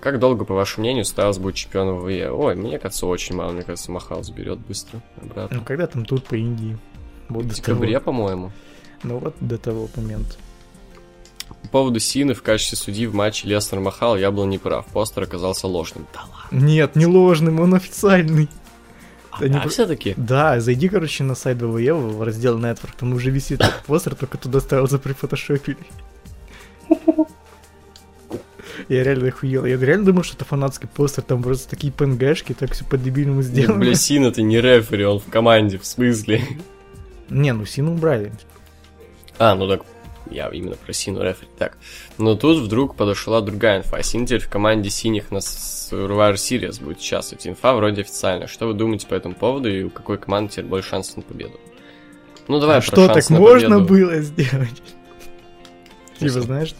Как долго, по вашему мнению, Стайлз будет чемпионом ВЕ? Ой, мне кажется, очень мало. Мне кажется, Махаус берет быстро обратно. Ну когда там тут по Индии? Вот В декабре, того. по-моему. Ну вот до того момента. По поводу Сины в качестве судьи в матче Леснер Махал я был неправ. Постер оказался ложным. Да ладно. Нет, не ложным, он официальный. А про- все-таки? Да, зайди, короче, на сайт ВВЕ в раздел Network, там уже висит этот постер, только туда ставился при фотошопе. [LAUGHS] Я реально охуел. Я реально думал, что это фанатский постер, там просто такие ПНГшки, так все по-дебильному сделано. бля, Сина ты не рефери, он в команде, в смысле? Не, ну Сину убрали. А, ну так, я именно про Сину рефери. Так, но тут вдруг подошла другая инфа. Син теперь в команде синих на Survivor Series будет участвовать. Инфа вроде официальная. Что вы думаете по этому поводу и у какой команды теперь больше шансов на победу? Ну давай а про что, так шансы на можно победу. было сделать? Типа, знаешь,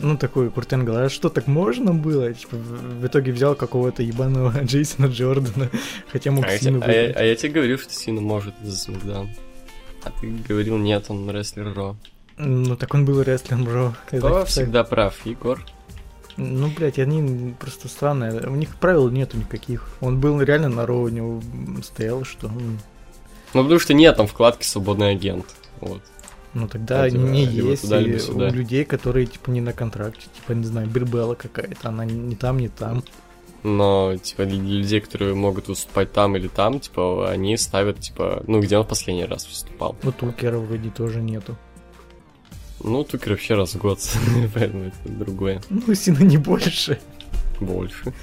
ну такой Куртен а что так можно было? Типа, в итоге взял какого-то ебаного [LAUGHS] Джейсона Джордана, хотя мог А Сину а я- а я тебе говорил, что Сина может за Смакдаун. А ты говорил, нет, он рестлер Ро. Ну так он был рестлером. Это Кто всегда прав, Егор? Ну, блядь, они просто странные. У них правил нету никаких. Он был реально на роу, у него стоял, что... Ну, потому что нет там вкладки «Свободный агент». Вот. Ну тогда типа, не либо есть туда, либо сюда. у людей, которые типа не на контракте, типа, не знаю, Бирбелла какая-то, она не там, не там. Но, типа, для людей, которые могут выступать там или там, типа, они ставят, типа, ну, где он в последний раз выступал. Ну Тукера вроде тоже нету. Ну, Тукер вообще раз в год, [LAUGHS] поэтому это другое. Ну, Сина не больше. Больше.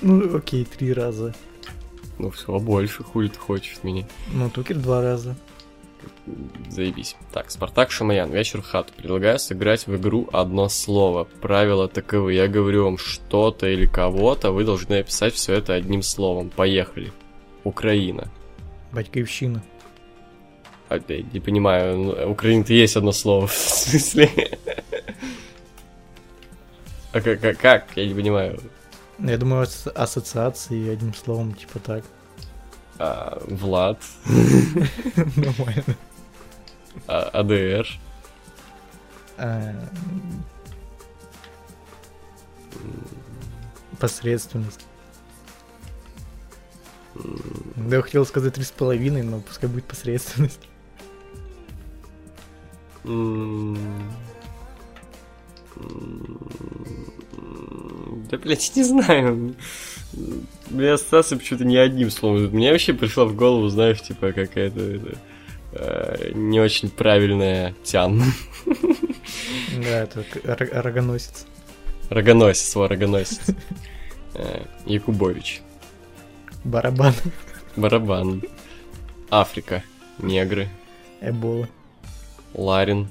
Ну, окей, три раза. Ну, все, больше, хули ты хочешь меня. Ну, Тукер два раза. Заебись. Так, Спартак Шамаян, вечер в хату. Предлагаю сыграть в игру одно слово. Правила таковы. Я говорю вам что-то или кого-то, вы должны описать все это одним словом. Поехали. Украина. Батькивщина. Опять, не понимаю, ну, Украина-то есть одно слово. [LAUGHS] В смысле? А как, как, как? Я не понимаю. Я думаю, ас- ассоциации одним словом, типа так. А, Влад, Нормально. а, АДР, А, Посредственность. Да, я хотел сказать три с половиной, но пускай будет посредственность. Да, блядь, не знаю. Мне ассоциация почему-то не одним словом. Мне вообще пришла в голову, знаешь, типа какая-то это, э, не очень правильная тян. Да, это рогоносец. Рогоносец, во, рогоносец. Э, Якубович. Барабан. Барабан. Африка. Негры. Эбола. Ларин.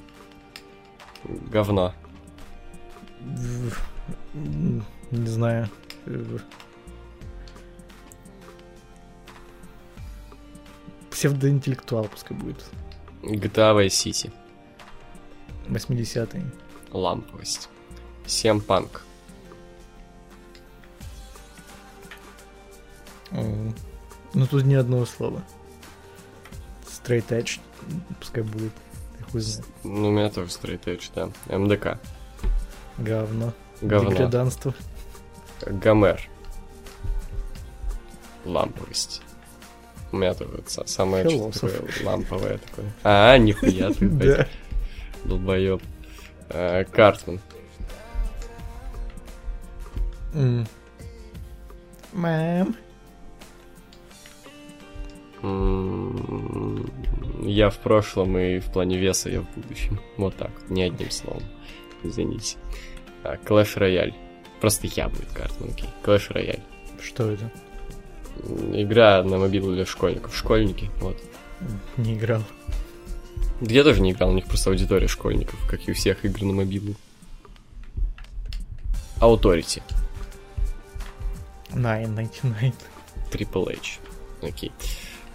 Говно. Не знаю. Псевдоинтеллектуал пускай будет. GTA Vice City. 80-е. Ламповость. Всем панк. Ну тут ни одного слова. Straight edge пускай будет. Ну, у меня тоже straight edge, да. МДК. Говно. Говно. Деграданство. Гомер. Ламповость. У меня тоже са- самое такое ламповое такое. А, нихуя ты, [LAUGHS] блядь, долбоёб. Картман. Мэм. Я в прошлом и в плане веса я в будущем. Вот так, не одним словом. Извините. А, Clash Royale. Просто я будет Картман, окей. Clash Royale. Что это? Игра на мобилу для школьников. Школьники, вот. Не играл. Да Я тоже не играл, у них просто аудитория школьников, как и у всех игр на мобилу. Authority. 999. Triple H. Окей.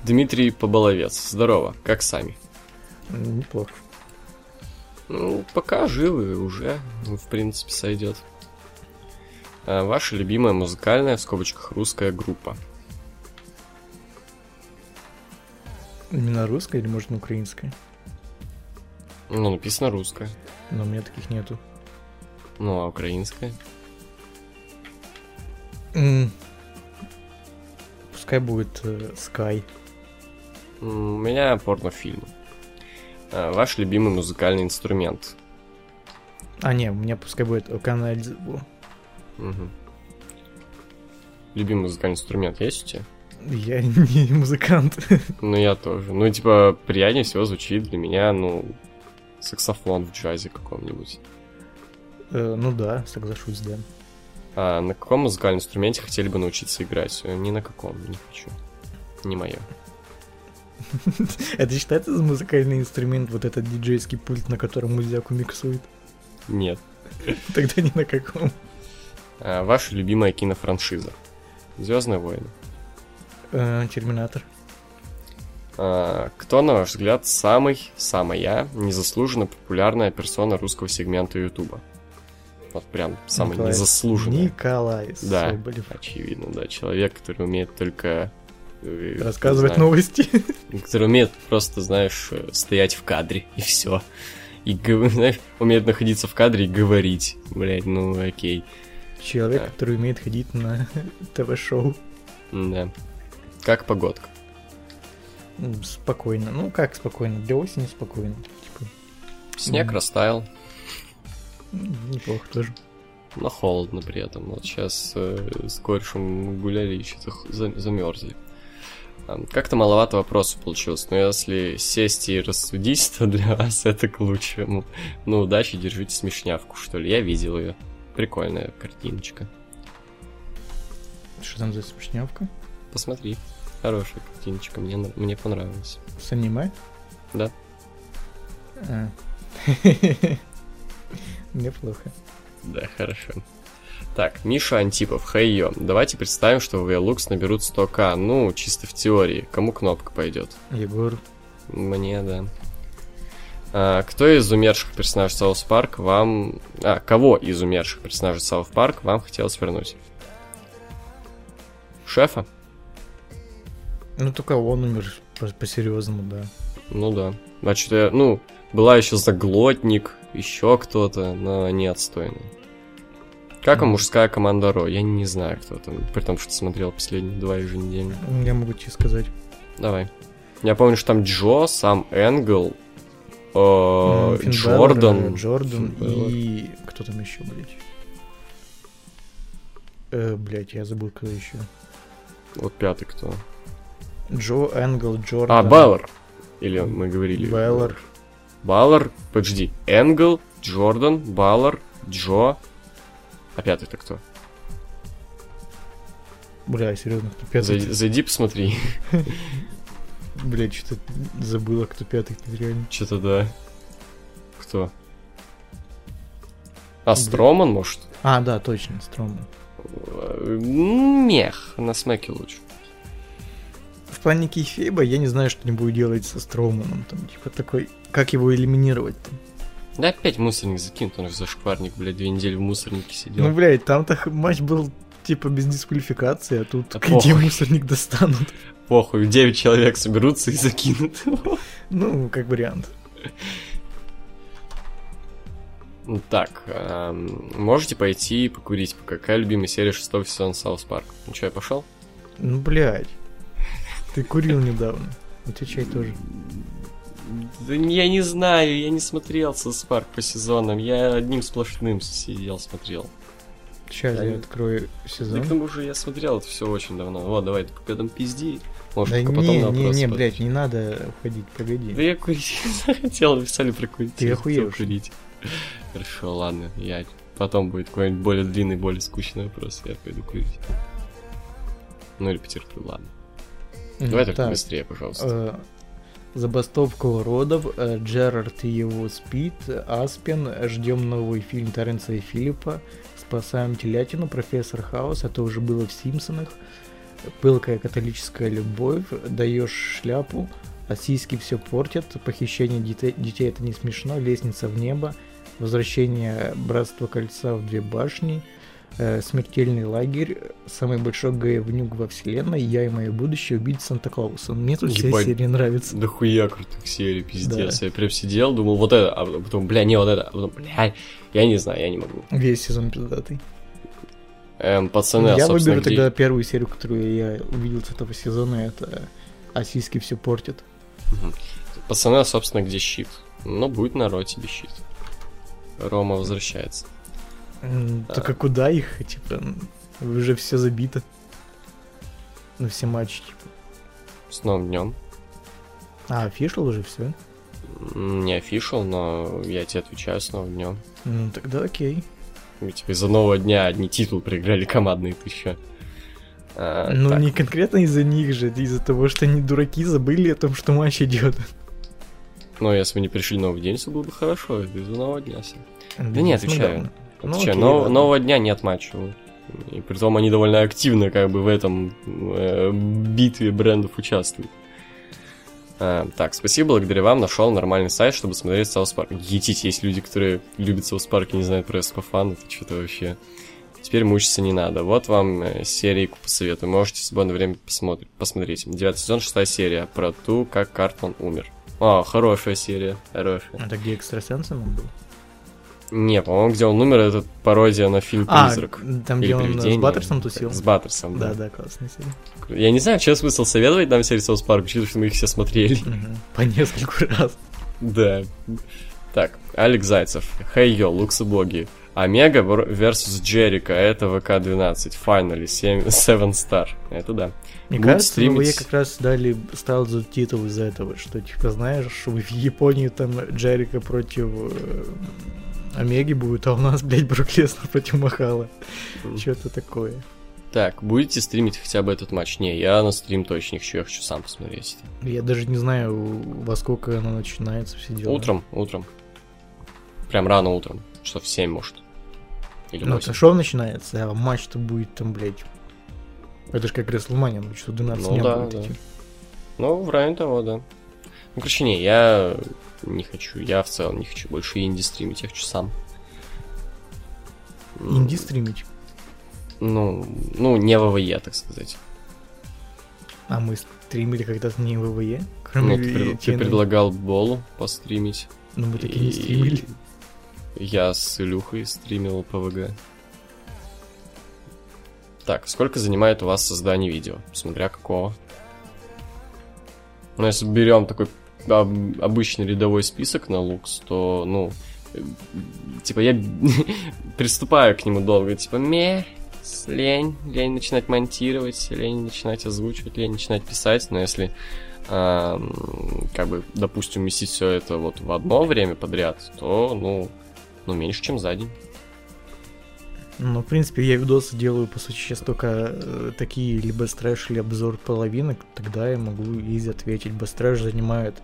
Дмитрий Поболовец. Здорово, как сами? Неплохо. Ну, пока живы уже, в принципе, сойдет. А, ваша любимая музыкальная, в скобочках, русская группа. Именно русская или может украинская? Ну, написано русская. Но у меня таких нету. Ну, а украинская? М. Пускай будет э, Sky. У меня порнофильм. А, ваш любимый музыкальный инструмент. А, не, у меня пускай будет Оканальдзебу. Мгм. Любимый музыкальный инструмент есть у тебя? Я [LAUGHS] не музыкант. [LAUGHS] Ну, я тоже. Ну, типа, приятнее всего звучит для меня, ну, саксофон в джазе каком-нибудь. Э, Ну да, соглашусь, да. А на каком музыкальном инструменте хотели бы научиться играть? Э, Ни на каком, не хочу. Не мое. [LAUGHS] Это считается за музыкальный инструмент, вот этот диджейский пульт, на котором музяку миксует? Нет. [LAUGHS] Тогда ни на каком. А, ваша любимая кинофраншиза? Звездные войны. Э, Терминатор. А, кто, на ваш взгляд, самый, самая незаслуженно популярная персона русского сегмента Ютуба? Вот прям самый Николай- незаслуженный. Николай Да. Соболев. Очевидно, да. Человек, который умеет только... э, Рассказывать знаю, новости. [LAUGHS] который умеет просто, знаешь, э, стоять в кадре, и все. И, [LAUGHS] знаешь, умеет находиться в кадре и говорить. Блять, ну окей. Человек, Да. который умеет ходить на [LAUGHS] ТВ-шоу. Да. Как погодка? Спокойно. Ну, как спокойно? Для осени спокойно. Типа, Снег Мгм. растаял, Неплохо тоже. но холодно при этом. Вот сейчас с корешем гуляли и что-то замерзли. Как-то маловато вопросов получилось, но если сесть и рассудить, то для вас это к лучшему. Ну, удачи, держите смешнявку, что ли. Я видел ее. Прикольная картиночка. Что там за смешнявка? Посмотри. Хорошая картиночка, мне, мне понравилось. С аниме? Да. А. [LAUGHS] Неплохо. Да, хорошо. Так, Миша Антипов, хей-ё. Давайте представим, что в VLux наберут 100к. Ну, чисто в теории. Кому кнопка пойдет? Егор. Мне, да. А, кто из умерших персонажей South Park вам... А, кого из умерших персонажей South Park вам хотелось вернуть? Шефа? Ну только он умер по- по-серьезному, да. Ну да. А что-то, ну, была еще Заглотник, еще кто-то, но они отстойные. Как Мгм. мужская команда Ро? Я не знаю, кто там, при том, что смотрел последние два еженедельно. Я могу тебе сказать. Давай. Я помню, что там Джо, сам Энгл, э, Финн Джордан. Балор, Джордан Финн и... Кто там еще, блядь? Э, блядь, я забыл, кто еще. Вот пятый кто? Джо, Энгл, Джордан. А, Баллар. Или мы говорили... Баллар. Баллар, подожди. Энгл, Джордан, Баллар, Джо. А пятый-то кто? Бля, серьезно, кто пятый? Зайди, зайди посмотри. [LAUGHS] Блядь, что-то забыла, кто пятый, реально. Что-то да. Кто? А, Строман, может? А, да, точно, Строман. Мех. На смеке лучше. В плане Кейфейба я не знаю, что не буду делать со Строманом. Там, типа, такой, как его элиминировать-то? Да опять мусорник закинут, он же зашкварник, блядь, две недели в мусорнике сидел. Ну, блядь, там-то матч был, типа, без дисквалификации, а тут Да где похуй. мусорник достанут? Похуй, 9 человек соберутся и закинут. Ну, как вариант. Ну Так, эм, можете пойти покурить. Какая любимая серия шестого сезона South Park? Ну что, я пошел? Ну, блядь. Ты курил недавно. У тебя чай тоже. Да я не знаю, я не смотрел South Park по сезонам. Я одним сплошным сидел, смотрел. Сейчас Да, я не- открою Да к сезон. тому же я смотрел это все очень давно. Вот, давай, ты пока там пизди. Может, Да только не, потом на не, не, ответишь. блядь, не надо уходить, Да погоди. я курить [LAUGHS] хотел, написали про курить. Ты охуел, курить. Хорошо, ладно, я... Потом будет какой-нибудь более длинный, более скучный вопрос, я пойду курить. Ну или потерплю, ладно. Давай только так, быстрее, пожалуйста. Забастовка уродов, э, Джерард и его спит, Аспен, ждем новый фильм Терренса и Филиппа, спасаем телятину, профессор Хаус, это уже было в Симпсонах, пылкая католическая любовь, даешь шляпу, а сиськи все портят, похищение детей, детей это не смешно, лестница в небо, возвращение Братства Кольца в две башни, э, смертельный лагерь, самый большой говнюк во вселенной, я и мое будущее убить Санта-Клауса. Мне тут все Ебать. серии нравятся. Да хуя крутых серий, пиздец. Я прям сидел, думал, вот это, а потом, бля, не вот это, а потом, бля, я не знаю, я не могу. Весь сезон пиздатый. Эм, пацаны, а, я выберу где- тогда первую серию, которую я увидел с этого сезона, это «А сиськи все портят». Пацаны, а, собственно, где щит? Ну, будет на тебе щит. Рома возвращается. Да. Только куда их, типа, уже все забито. Ну, все матчи, типа. С новым днем. А, офишал уже все? Не офишал, но я тебе отвечаю с новым днем. Ну, тогда окей. Мы типа из-за нового дня одни титул проиграли командные ты еще. А, ну, так. не конкретно из-за них же, из-за того, что они дураки забыли о том, что матч идет. Ну, если бы не пришли новый день, все было бы хорошо. Из-за нового дня все. Да не, отвечаю. Ну, Отвечаю. окей, Но- ладно. нового дня нет матча. И притом они довольно активно как бы в этом э, битве брендов участвуют. А, так, спасибо, благодаря вам нашел нормальный сайт, чтобы смотреть South Park. Етите, есть люди, которые любят South Park и не знают про SPFan, это что-то вообще... Теперь мучиться не надо. Вот вам э, серийку посоветую. Можете в свободное время посмотреть. посмотреть. Девятый сезон, шестая серия. Про ту, как Картман умер. О, хорошая серия. Хорошая. Это где экстрасенсом он был? Не, по-моему, где он умер, это пародия на фильм А, «Призрак». там, Или где он с. Баттерсом тусил? С Баттерсом, да. Да, да, классная серия. Я не знаю, что смысл советовать нам серию South Park, учитывая, что мы их все смотрели. Мгм. По нескольку [LAUGHS] раз. да. Так, Алекс Зайцев. Йо, луксоблоги. Омега versus Джерика, это ВК-12. Finally, 7, 7 star. Это да. Мне Будут кажется, стримить- ВВЕ как раз дали сразу титул из-за этого, что, типа, знаешь, в Японии там Джерика против э, Омеги будет, а у нас, блядь, Брук Леснер против Махала. Мгм. Что-то такое. Так, будете стримить хотя бы этот матч? Не, я на стрим точно не хочу, я хочу сам посмотреть. Я даже не знаю, во сколько оно начинается, все дела. Утром, утром. Прям рано утром. Часов в 7, может. Или Ну, 8. это шоу начинается, а матч-то будет там, блядь. Это же как Рестлмания, ну что, 12 Ну да, будет да. идти. Ну, в районе того, да. Ну, короче, не, я не хочу. Я в целом не хочу больше инди стримить, я хочу сам. Инди стримить. Ну, ну, не ВВЕ, так сказать. А мы стримили когда-то не ВВЕ, кроме Ну, ты, пред- ты предлагал Болу постримить. Ну, мы таки не И стримили. Я с Илюхой стримил ПВГ. Так, сколько занимает у вас создание видео? Смотря какого. Ну, если берем такой обычный рядовой список на лукс, то, ну, э, типа я [LAUGHS] приступаю к нему долго, типа, ме, лень, лень начинать монтировать, лень начинать озвучивать, лень начинать писать, но если ам, как бы, допустим, уместить все это вот в одно время подряд, то, ну, ну, меньше, чем за день. Ну, в принципе, я видосы делаю, по сути, сейчас только э, такие, либо стрэш, или обзор половинок, тогда я могу изи ответить. Бестрэш занимает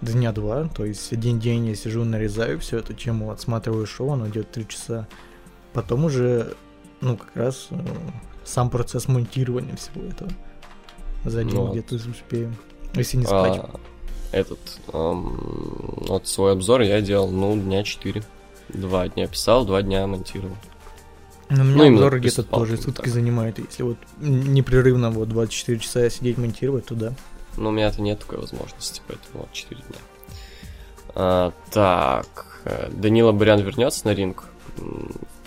дня два, то есть один день я сижу, нарезаю всю эту тему, отсматриваю шоу, оно идет три часа. Потом уже, ну, как раз э, сам процесс монтирования всего этого. За день Ну где-то успею. Если не спать. А, этот, ам, вот свой обзор я делал, ну, дня 4. Два дня писал, два дня монтировал. Но у меня ну, обзоры где-то тоже сутки так. занимают. Если вот непрерывно вот 24 часа сидеть монтировать, то да. Но у меня-то нет такой возможности, поэтому вот 4 дня. А, так, э, Данила Бурян вернется на ринг?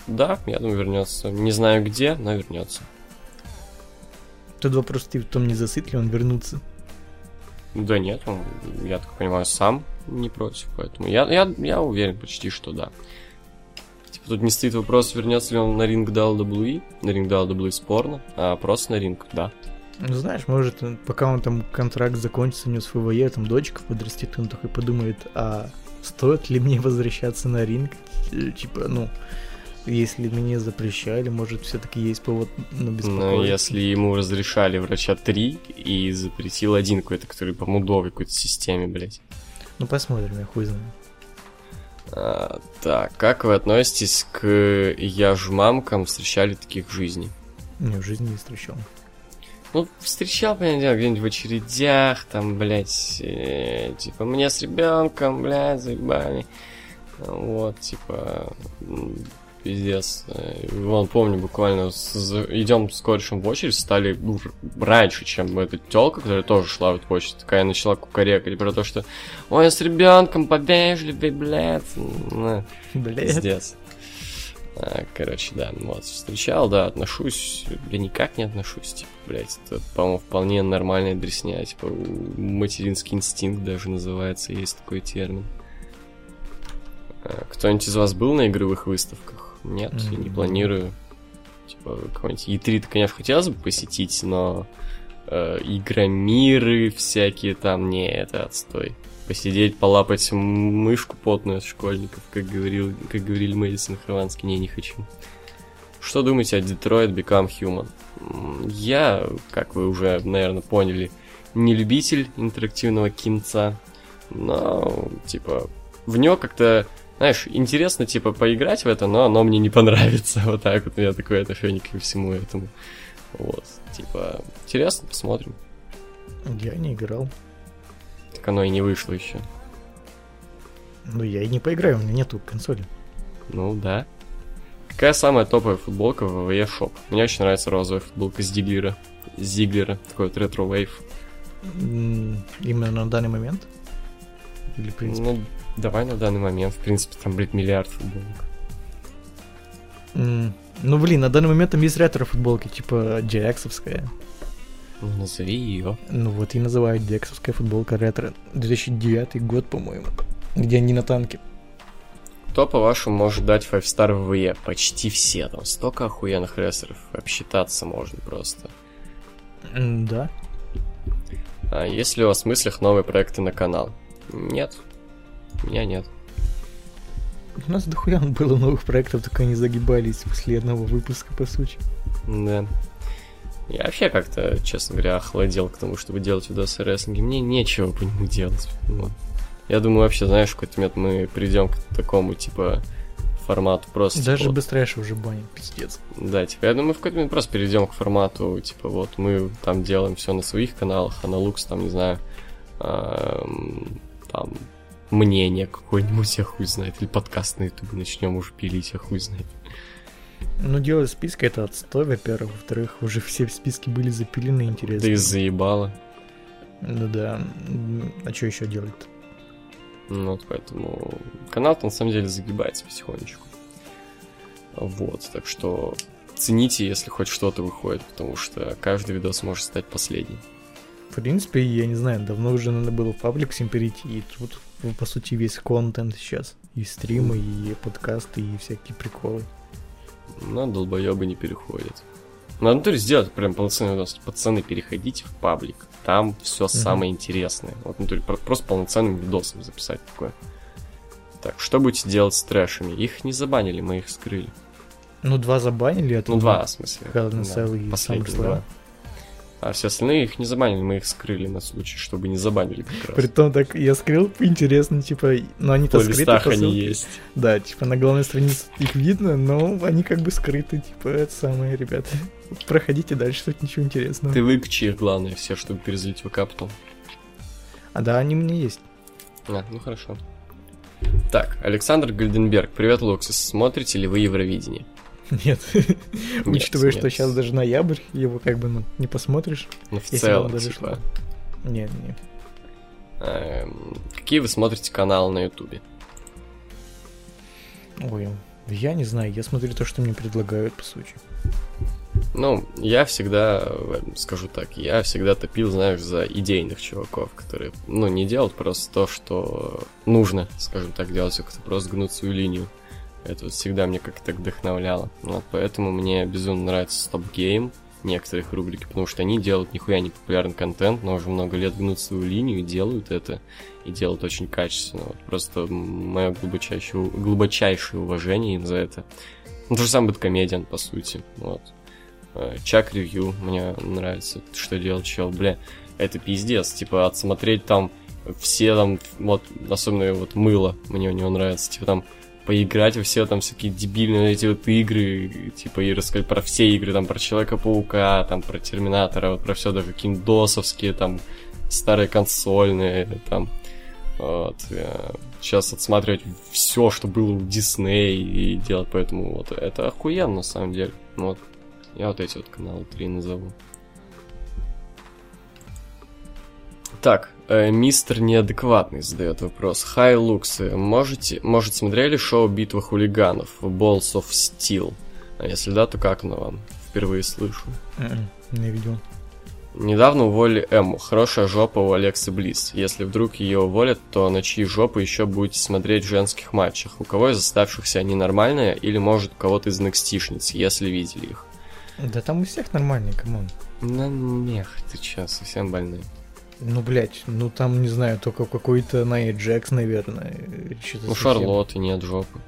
Да, я думаю, вернется. Не знаю где, но вернется. Тут вопрос, ты в том не засыт ли он вернуться. Да нет, он, я так понимаю, сам не против, поэтому я, я, я уверен почти, что да. Тут не стоит вопрос, вернется ли он на ринг WWE, на ринг WWE спорно, а просто на ринг, да. Ну, знаешь, может, пока он там контракт закончится, у него с ФВЕ, там дочка подрастет, он такой подумает, а стоит ли мне [LAUGHS] возвращаться на ринг? Э, Типа, ну, если мне запрещали, может, все-таки есть повод на Но беспокойство. если ему разрешали врача 3 и запретил один какой-то, который по мудовой какой-то системе, блядь. Ну, посмотрим, я хуй знаю. А, так, как вы относитесь к яжмамкам, встречали таких в жизни? Не, в жизни не встречал. Ну, встречал, понятное дело, где-нибудь в очередях, там, блядь, э, типа, мне с ребенком, блядь, заебали. Вот, типа, пиздец. Э, Вон, помню, буквально с- идем с корешем в очередь, стали ну, раньше, чем эта телка, которая тоже шла в эту очередь, такая начала кукарекать про то, что ой, я с ребенком, повежливый, блядь. Ну, Блядь. Пиздец. А, Короче, да, вот, встречал, да, отношусь, да никак не отношусь, типа, блядь, это, по-моему, вполне нормальная дресня, типа, материнский инстинкт даже называется, есть такой термин. А, Кто-нибудь из вас был на игровых выставках? Нет, я не планирую. Типа, какой-нибудь E3-то, конечно, хотелось бы посетить, но э, игромиры всякие там, не, это отстой посидеть, полапать мышку потную от школьников, как, говорил, как говорили Мэдисон Хованский, не, не хочу. Что думаете о Detroit Become Human? Я, как вы уже, наверное, поняли, не любитель интерактивного кинца, но, типа, в него как-то, знаешь, интересно, типа, поиграть в это, но оно мне не понравится. [LAUGHS] Вот так вот у меня такое отношение ко всему этому. Вот, типа, интересно, посмотрим. Я не играл. Так оно и не вышло еще. Ну, я и не поиграю, у меня нету консоли. Ну да. Какая самая топовая футболка в VV Shop? Мне очень нравится розовая футболка Зиглера. Зиглера, такой вот retrowave. Именно на данный момент? Или, в принципе? Ну, давай на данный момент, в принципе, там, блядь, миллиард футболок. М, Ну, блин, на данный момент там есть ретро-футболки, типа Джексовская. Ну, назови ее. Ну, вот и называют Джексовская футболка ретро. 2009 год, по-моему. Где они на танке. Кто, по-вашему, может дать 5 star в ВЕ? Почти все. Там столько охуенных рестлеров. Обсчитаться можно просто. М, Да. А есть ли у вас в мыслях новые проекты на канал? Нет. Меня нет. У нас дохуя было новых проектов, только они загибались после одного выпуска, по сути. Да. Я вообще как-то, честно говоря, охладел к тому, чтобы делать видосы о рестлинге. Мне нечего по нему делать. Вот. Я думаю, вообще, знаешь, в какой-то момент мы придем к такому, типа, формату просто... Даже типа, без трэша уже банят, пиздец. Да, типа, я думаю, в какой-то момент просто перейдем к формату, типа, вот мы там делаем все на своих каналах, а на Лукс, там, не знаю, ам, там, мнение какое-нибудь, я хуй знает, или подкаст на ютубе начнем уже пилить, я хуй знает. Ну, делать списки это отстой, во-первых. Во-вторых, уже все списки были запилены, интересно. Да и заебало. Ну да. А что еще делать Ну, вот поэтому канал-то на самом деле загибается потихонечку. Вот, так что цените, если хоть что-то выходит, потому что каждый видос может стать последним. В принципе, я не знаю, давно уже надо было в паблик всем перейти, и тут, по сути, весь контент сейчас. И стримы, и подкасты, и всякие приколы. Но долбоебы не переходят. Надо натуре сделать прям полноценный видос. Пацаны, переходите в паблик. Там все самое интересное. Вот в натуре про- просто полноценным видосом записать такое. Так, что будете делать с трэшами? Их не забанили, мы их скрыли. Ну, два забанили, это Ну, два, в смысле. A Да, SummerSlam. два. А все остальные их не забанили, мы их скрыли на случай, чтобы не забанили как раз. Притом так я скрыл, интересно, типа, ну они-то скрыты листах они есть. Да, типа на главной странице их видно, но они как бы скрыты, типа, это самое, ребята. Проходите дальше, тут ничего интересного. Ты выключи их, главное, все, чтобы перезалить в капитал. А да, они у меня есть. А, ну хорошо. Так, Александр Гальденберг. Привет, Луксис. Смотрите ли вы Евровидение? Нет. Учитывая, что сейчас даже ноябрь, его как бы ну, не посмотришь. Ну, в целом, типа. Нет, нет. эм, какие вы смотрите каналы на Ютубе? Ой, я не знаю, я смотрю то, что мне предлагают, по сути. Ну, я всегда, э, скажу так, я всегда топил, знаешь, за идейных чуваков, которые, ну, не делают просто то, что нужно, скажем так, делать, а просто гнуть свою линию. Это всегда мне как-то вдохновляло. Вот поэтому мне безумно нравится Stop Game, некоторых рубрики, потому что они делают нихуя не популярный контент, но уже много лет гнут свою линию и делают это, и делают очень качественно. Вот просто мое глубочайшее, глубочайшее уважение им за это. Ну, то же самое Бэткомедиан, по сути. Вот. Э, Чак ревью, мне нравится, что делал чел, бля, это пиздец, типа, отсмотреть там все там, вот, особенно вот мыло, мне у него нравится, типа, там, поиграть во все там всякие дебильные эти вот игры, типа, и рассказать про все игры, там, про Человека-паука, там, про Терминатора, вот, про все, даже какие-нибудь досовские, там, старые консольные, там, вот, сейчас отсматривать все, что было у Дисней и делать, поэтому вот это охуенно на самом деле. Вот. Я вот эти вот каналы три назову. Так, э, мистер неадекватный задает вопрос. Хай, Луксы, можете, может, смотрели шоу «Битва хулиганов» Balls of Steel? А если да, то как оно вам? Впервые слышу. М-м, Не видел. Недавно уволили Эмму. Хорошая жопа у Алексы Блисс. Если вдруг ее уволят, то на чьи жопы еще будете смотреть в женских матчах? У кого из оставшихся они нормальные, или может у кого-то из NXT-шниц, если видели их? Да там у всех нормальные, come on. На мех, ты че, совсем больной. Ну, блядь, ну там, не знаю, только какой-то Найя Джекс, наверное. э, У совсем. Шарлотты нет жопы.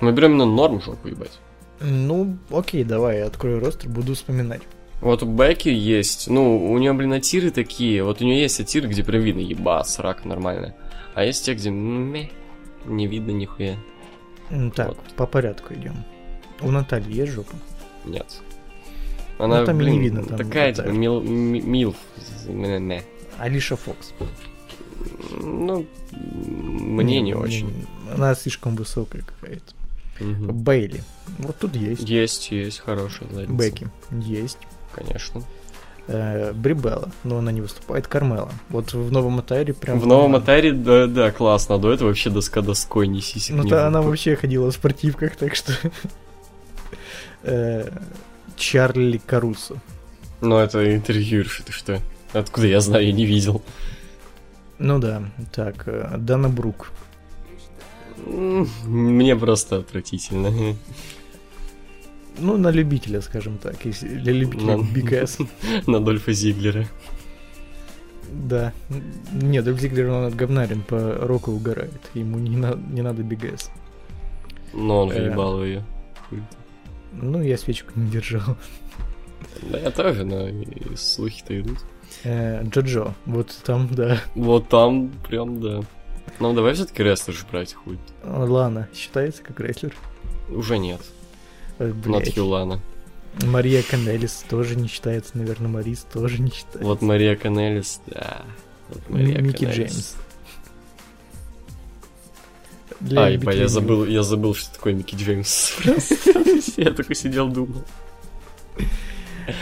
Мы берем именно норм жопу, ебать. Ну, окей, давай, я открою ростер, буду вспоминать. Вот у Бекки есть, ну, у нее, блин, атиры такие, вот у нее есть атиры, где прям видно, еба, срака нормальная. А есть те, где ме, не видно нихуя. Так, Вот. по порядку идем. У Натальи есть жопа? Нет. Она, Ну, там блин, не видно, там такая, типа, мил, ми- милф. Алиша Фокс. Ну, мне не очень. Она слишком высокая какая-то. Мгм. Бейли. Вот тут есть. Есть, есть хорошая задница. Бекки. Есть. Конечно. Э, Брибелла, но она не выступает. Кармела. Вот в новом Атаре прям... В новом Атаре, да, да, классно. А до этого вообще доска доской не сисек Ну, не то она вообще ходила в спортивках, так что... [LAUGHS] Э, Чарли Карусо. Ну, это интервьюерши, ты что? Откуда я знаю, я не видел. Ну да, так, э, Дана Брук. Мне просто отвратительно. Ну, на любителя, скажем так, если для любителей На- Ass. [LAUGHS] На Дольфа Зиглера. Да. Нет, Дольф Зиглер, он от говнарин по року угорает. Ему не, на- не надо Ass. Но он Э. въебал ее. Ну, я свечку не держал. Да я тоже, но слухи-то идут. Э, Джоджо, вот там, да. Вот там прям, да. Ну, давай все-таки рестлер же брать, хуй. Лана считается как рестлер? Уже нет. Э, you, Лана. Мария Канелис тоже не считается, наверное, Марис тоже не считается. Вот Мария Канелис, да. Вот Мария Микки Канелис. Джеймс. Для А, любителей я забыл, я забыл, что такое Микки Джеймс. [LAUGHS] Я такой сидел, думал.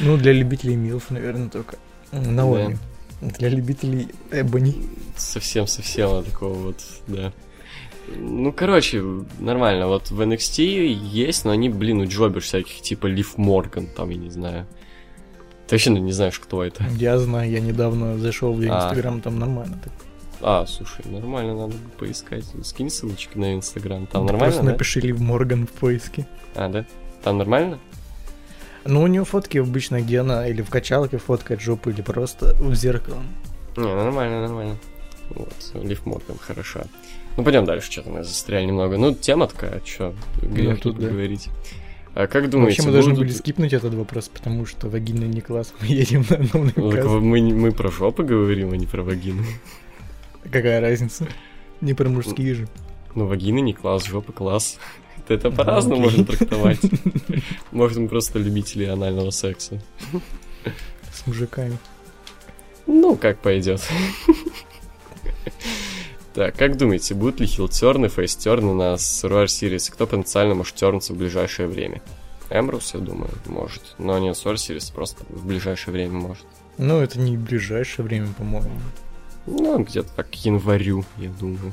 Ну, для любителей Милф, наверное, только. Наоми. Для любителей Эбони. Совсем-совсем такого вот, да. Ну, короче, нормально. Вот в NXT есть, но они, блин, у джобер всяких, типа Лив Морган, там, я не знаю. Ты вообще не знаешь, кто это. Я знаю, я недавно зашел в А. Инстаграм, там нормально. так. А, слушай, нормально, надо бы поискать. Скинь ссылочку на Инстаграм. Там Да нормально, Просто да? напиши Лив Морган в поиске. А, да? Там нормально? Ну, у нее фотки обычно, где она или в качалке фоткает жопу, или просто в зеркало. Не, нормально, нормально. Вот, Лив Морган, хорошо. Ну, пойдем дальше, что-то мы застряли немного. Ну, тема такая, что, грех тут тут да. говорить. А как думаете, Вообще, мы должны будут- были скипнуть этот вопрос, потому что вагинный не класс, [LAUGHS] мы едем на новый Ну, так мы, мы про жопы говорим, а не про вагины. Какая разница? Не про мужские же. Ну, вагины не класс, жопы класс. [LAUGHS] Это по-разному окей. можно трактовать. [LAUGHS] Может, мы просто любители анального секса. С мужиками. Ну, как пойдет. Так, как думаете, будут ли хилтерны, фейстерны на Survivor Series? Кто потенциально может тернуться в ближайшее время? Эмбрус, я думаю, может. Но не Survivor Series, просто в ближайшее время может. Ну, это не в ближайшее время, по-моему. Ну, где-то так к январю, я думаю.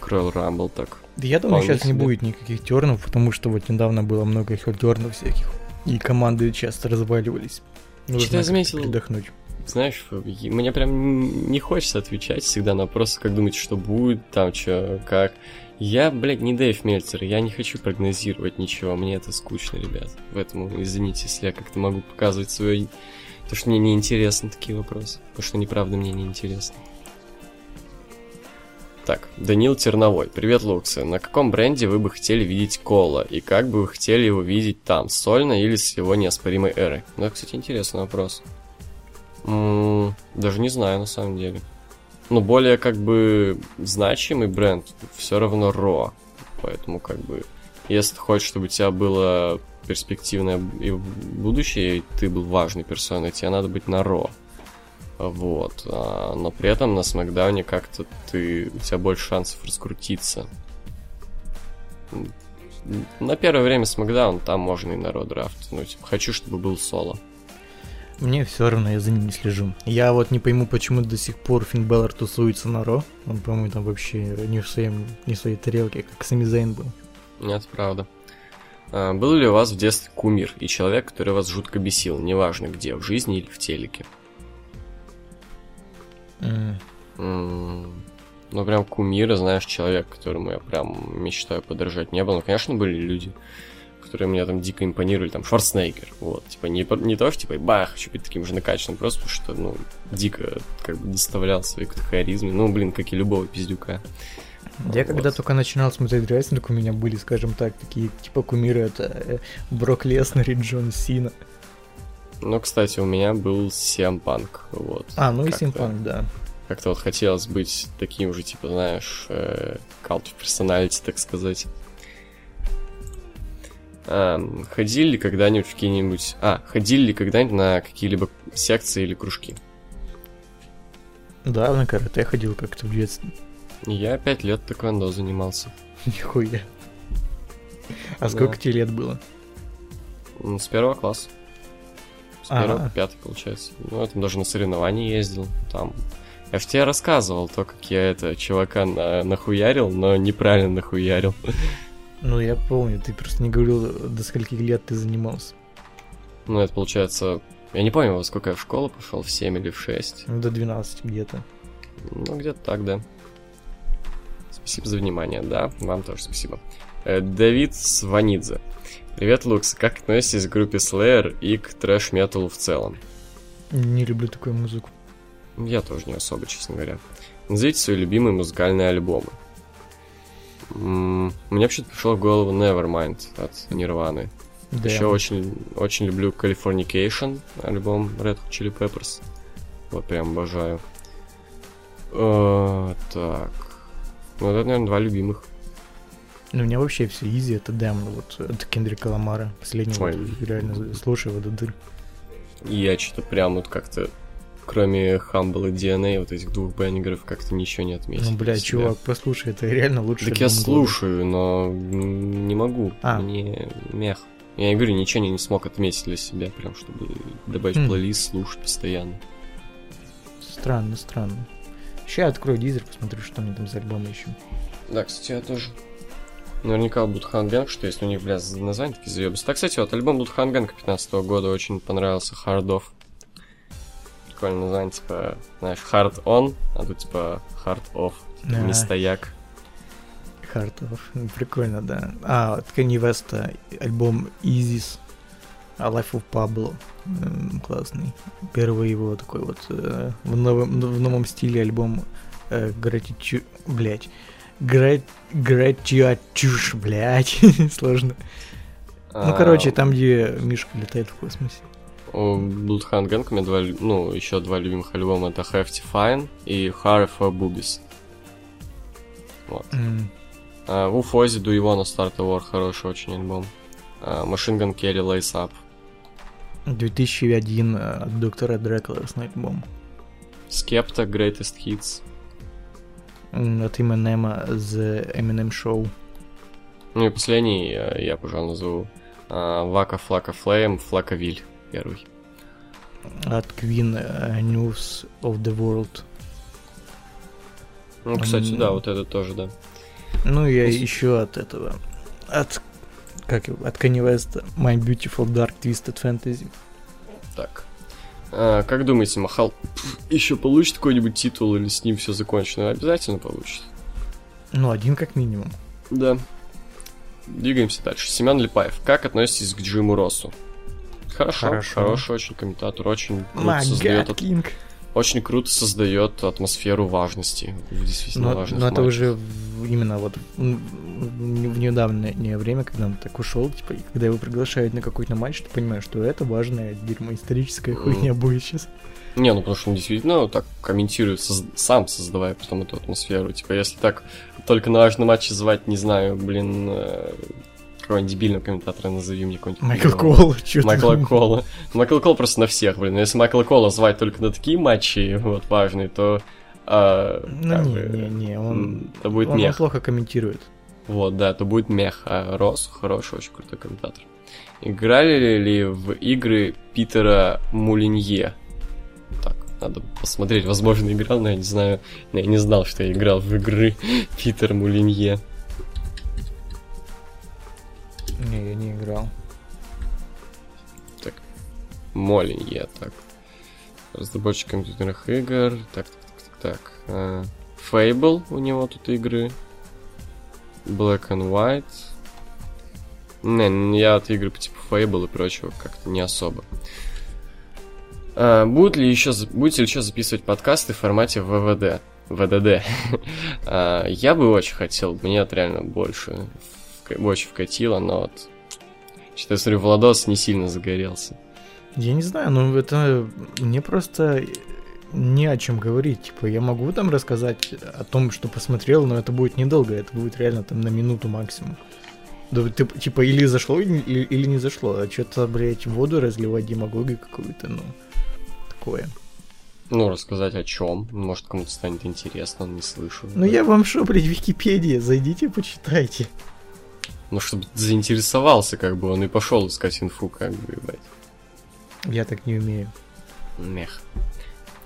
Кройл Рамбл так. Да я думаю, сейчас не себе. будет никаких тернов, потому что вот недавно было много хилтернов всяких. И команды часто разваливались. Нужно Что-то я заметил. передохнуть. Знаешь, мне прям не хочется отвечать всегда на вопросы, как думаете, что будет, там, что, как. Я, блядь, не Дэйв Мельцер, я не хочу прогнозировать ничего, мне это скучно, ребят. Поэтому извините, если я как-то могу показывать свое... То, что мне не интересны такие вопросы. Потому что неправда мне не интересно. Так, Данил Терновой. Привет, Луксы. На каком бренде вы бы хотели видеть Кола? И как бы вы хотели его видеть там? Сольно или с его неоспоримой эрой? Ну, это, кстати, интересный вопрос. М, Даже не знаю, на самом деле. Но более, как бы, значимый бренд все равно Ро. Поэтому, как бы, если ты хочешь, чтобы у тебя было перспективное и будущее, и ты был важной персоной, тебе надо быть на Ро. Вот. А, Но при этом на Смакдауне как-то ты, у тебя больше шансов раскрутиться. На первое время Смакдаун, там можно и на Ро драфт. Ну, типа, хочу, чтобы был соло. Мне все равно, я за ним не слежу. Я вот не пойму, почему до сих пор Финн Беллар тусуется на Ро. Он, по-моему, там вообще не в, своем, не в своей тарелке, как Сами Зейн был. Нет, правда. А, был ли у вас в детстве кумир и человек, который вас жутко бесил, неважно где, в жизни или в телеке? Ну, прям кумира, знаешь, человек, которому я прям мечтаю подражать, не было. Ну, конечно, были люди, которые мне там дико импонировали, там, Шварценеггер, вот, типа, не, не то, что, типа, бах, хочу быть таким же накачанным, просто потому что, ну, дико, как бы, доставлял своей харизмы, ну, блин, как и любого пиздюка. Я Вот. когда только начинал смотреть рестлинг, у меня были, скажем так, такие типа кумиры, это Брок Леснер и Джон Сина. Ну, кстати, у меня был Сиам Панк, вот. А, ну и Симпанк, да. Как-то вот хотелось быть таким же, типа, знаешь, cult of personality, так сказать. А, ходили ли когда-нибудь в какие-нибудь... А, ходили ли когда-нибудь на какие-либо секции или кружки? Да, на карате ходил как-то в детстве. Я пять лет тэквондо занимался. [LAUGHS] Нихуя. А Да. сколько тебе лет было? М, С первого класса. С первого по пятый, получается. Ну, я там даже на соревнования ездил. Там... Я же тебе рассказывал то, как я это чувака на- нахуярил, но неправильно нахуярил. [LAUGHS] Ну, я помню, ты просто не говорил, до скольких лет ты занимался. Ну, это получается... Я не помню, во сколько я в школу пошел, в 7 или в 6. Ну, до 12 где-то. Ну, где-то так, да. Спасибо за внимание, да, вам тоже спасибо. Э, Давид Сванидзе. Привет, Лукс. Как относитесь к группе Slayer и к трэш-металу в целом? Не люблю такую музыку. Я тоже не особо, честно говоря. Назовите свои любимые музыкальные альбомы. Мне вообще-то пришло в голову Nevermind от Нирваны. Да. Еще очень, очень люблю Californication, альбом Red Hot Chili Peppers. Вот прям обожаю. Э, так. Ну, это, наверное, два любимых. Ну, у меня вообще все изи, это Дем, вот от Кендрика Ламара. Последний Ой. вот, реально слушаю до дыр. Я что-то прям вот как-то, кроме Humble и DNA, вот этих двух бенгеров, как-то ничего не отметил. Ну, бля, чувак, послушай, это реально лучше. Так я слушаю, но не могу. А. Мне мех. Я не говорю, ничего не, смог отметить для себя, прям чтобы добавить в плейлист, слушать постоянно. Странно, странно. Сейчас я открою дизель, посмотрю, что они там за альбомы еще. Да, кстати, я тоже. Наверняка Будхан Гэнг, что если у них, бля, название такие заебись. Так, кстати, вот альбом Будхан Гэнг 15 года очень понравился, Hard Off. Прикольное название, типа, знаешь, Hard On, а тут типа Hard Off, типа, Да. не стояк. Хартов. Ну, Прикольно, да. А, от Kanye West альбом Isis. A Life of Pablo. М, Классный. Первый его такой вот э, в, новом, в новом стиле альбом э, Gratitude... Блять. Gratitude, блять. [LAUGHS] Сложно. Ну, короче, там, где Мишка летает в космосе. У Bloodhound Gang у меня два, ну, еще два любимых альбома, это Hefty Fine и Harry for Boobies. Вот. М, А, у Фози Do You Wanna Start a War хороший очень альбом. А, Machine Gun Kelly Lace Up. 2001 э, от доктора Дрекла с альбом. Skepta Greatest Hits. От Eminem The Eminem Show. Ну и последний я, пожалуй, назову а, Вака Флака Флейм Флаковиль первый. От Queen э, News of the World. Ну, кстати, М. да, вот это тоже, да. Ну, я Пусть- еще от этого. От как от Kanye West My Beautiful Dark Twisted Fantasy. Так. А, как думаете, Махал еще получит какой-нибудь титул или с ним все закончено? Обязательно получит. Ну, один как минимум. Да. Двигаемся дальше. Семен Липаев. Как относитесь к Джиму Россу? Хорошо, Хорошо. хороший очень комментатор, очень круто My создает, God, King. Очень круто создает атмосферу важности действительно Но, важных но это уже именно вот в, недавнее время, когда он так ушел, типа, и когда его приглашают на какой-то матч, ты понимаешь, что это важная дерьмо, историческая хуйня будет сейчас. Не, ну потому что он действительно вот так комментирует, соз- сам создавая потом эту атмосферу. Типа, если так только на важный матч звать, не знаю, блин, э, какого-нибудь дебильного комментатора назови мне какой-нибудь. Майкл другого. Кол, что Майкла Кола. Майкл Кол просто на всех, блин. Но если Майкла Кола звать только на такие матчи, вот, важные, то... а, Ну, не, бы, не, не, он, Это будет он, он мех. плохо комментирует. Вот, да, это будет мех. А Рос хороший, очень крутой комментатор. Играли ли в игры Питера Мулинье? Так, надо посмотреть. Возможно, играл, но я не знаю. Я не знал, что я играл в игры [LAUGHS] Питер Мулинье. Не, я не играл. Молинье, так. Разработчик компьютерных игр. Так, так, так, так, так. А, Fable у него тут игры. Black and White. Не, я от игры по типу Fable и прочего как-то не особо. А, будут ли еще, будете ли еще записывать подкасты в формате ВВД? ВДД. А, я бы очень хотел, мне это реально больше очень вкатило, но вот что-то я смотрю, Владос не сильно загорелся. Я не знаю, но это мне просто не о чем говорить. Типа, я могу там рассказать о том, что посмотрел, но это будет недолго, это будет реально там на минуту максимум. Да, ты, типа, или зашло, или, или не зашло. А что-то, блядь, воду разливать, демагогию какую-то, ну, такое. Ну, рассказать о чем. Может, кому-то станет интересно, он не слышал. Ну, я вам что, блядь, Википедия, зайдите, почитайте. Ну, чтобы заинтересовался, как бы, он и пошел искать инфу, как бы, ебать. Я так не умею. Мех.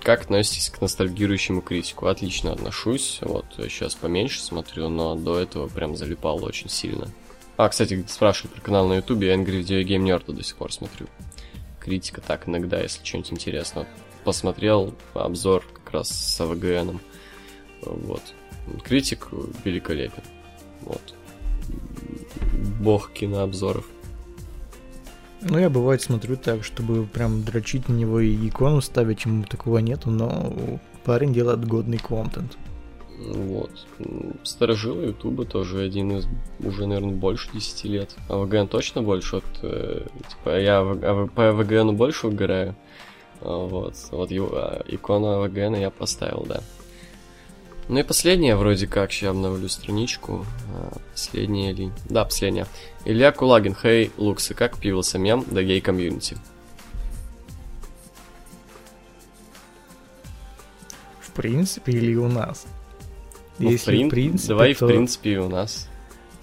Как относитесь к ностальгирующему критику? Отлично отношусь. Вот, сейчас поменьше смотрю, но до этого прям залипал очень сильно. А, кстати, спрашивают про канал на ютубе, я Angry Video Game Nerd до сих пор смотрю. Критика так иногда, если что-нибудь интересно. Посмотрел обзор как раз с АВГНом. Вот. Критик великолепен. Вот. Бог кинообзоров. Ну, я бывает смотрю так, чтобы прям дрочить на него и икону ставить, ему такого нету, но парень делает годный контент. Вот. Старожилы Ютуба тоже один из уже, наверное, больше 10 лет. А ВГН точно больше. Вот, э, типа, я в- а по ВГНу больше угораю. А, Вот. Вот его, а, икону ВГН я поставил, да. Ну и последняя, вроде как, сейчас обновлю страничку. А, Последняя ли? Да, последняя. Илья Кулагин, хей, Луксы, как пивился мем до гей-комьюнити? В принципе, или у нас? Ну, в Если прин- в принципе, Давай, то- в принципе, и у нас.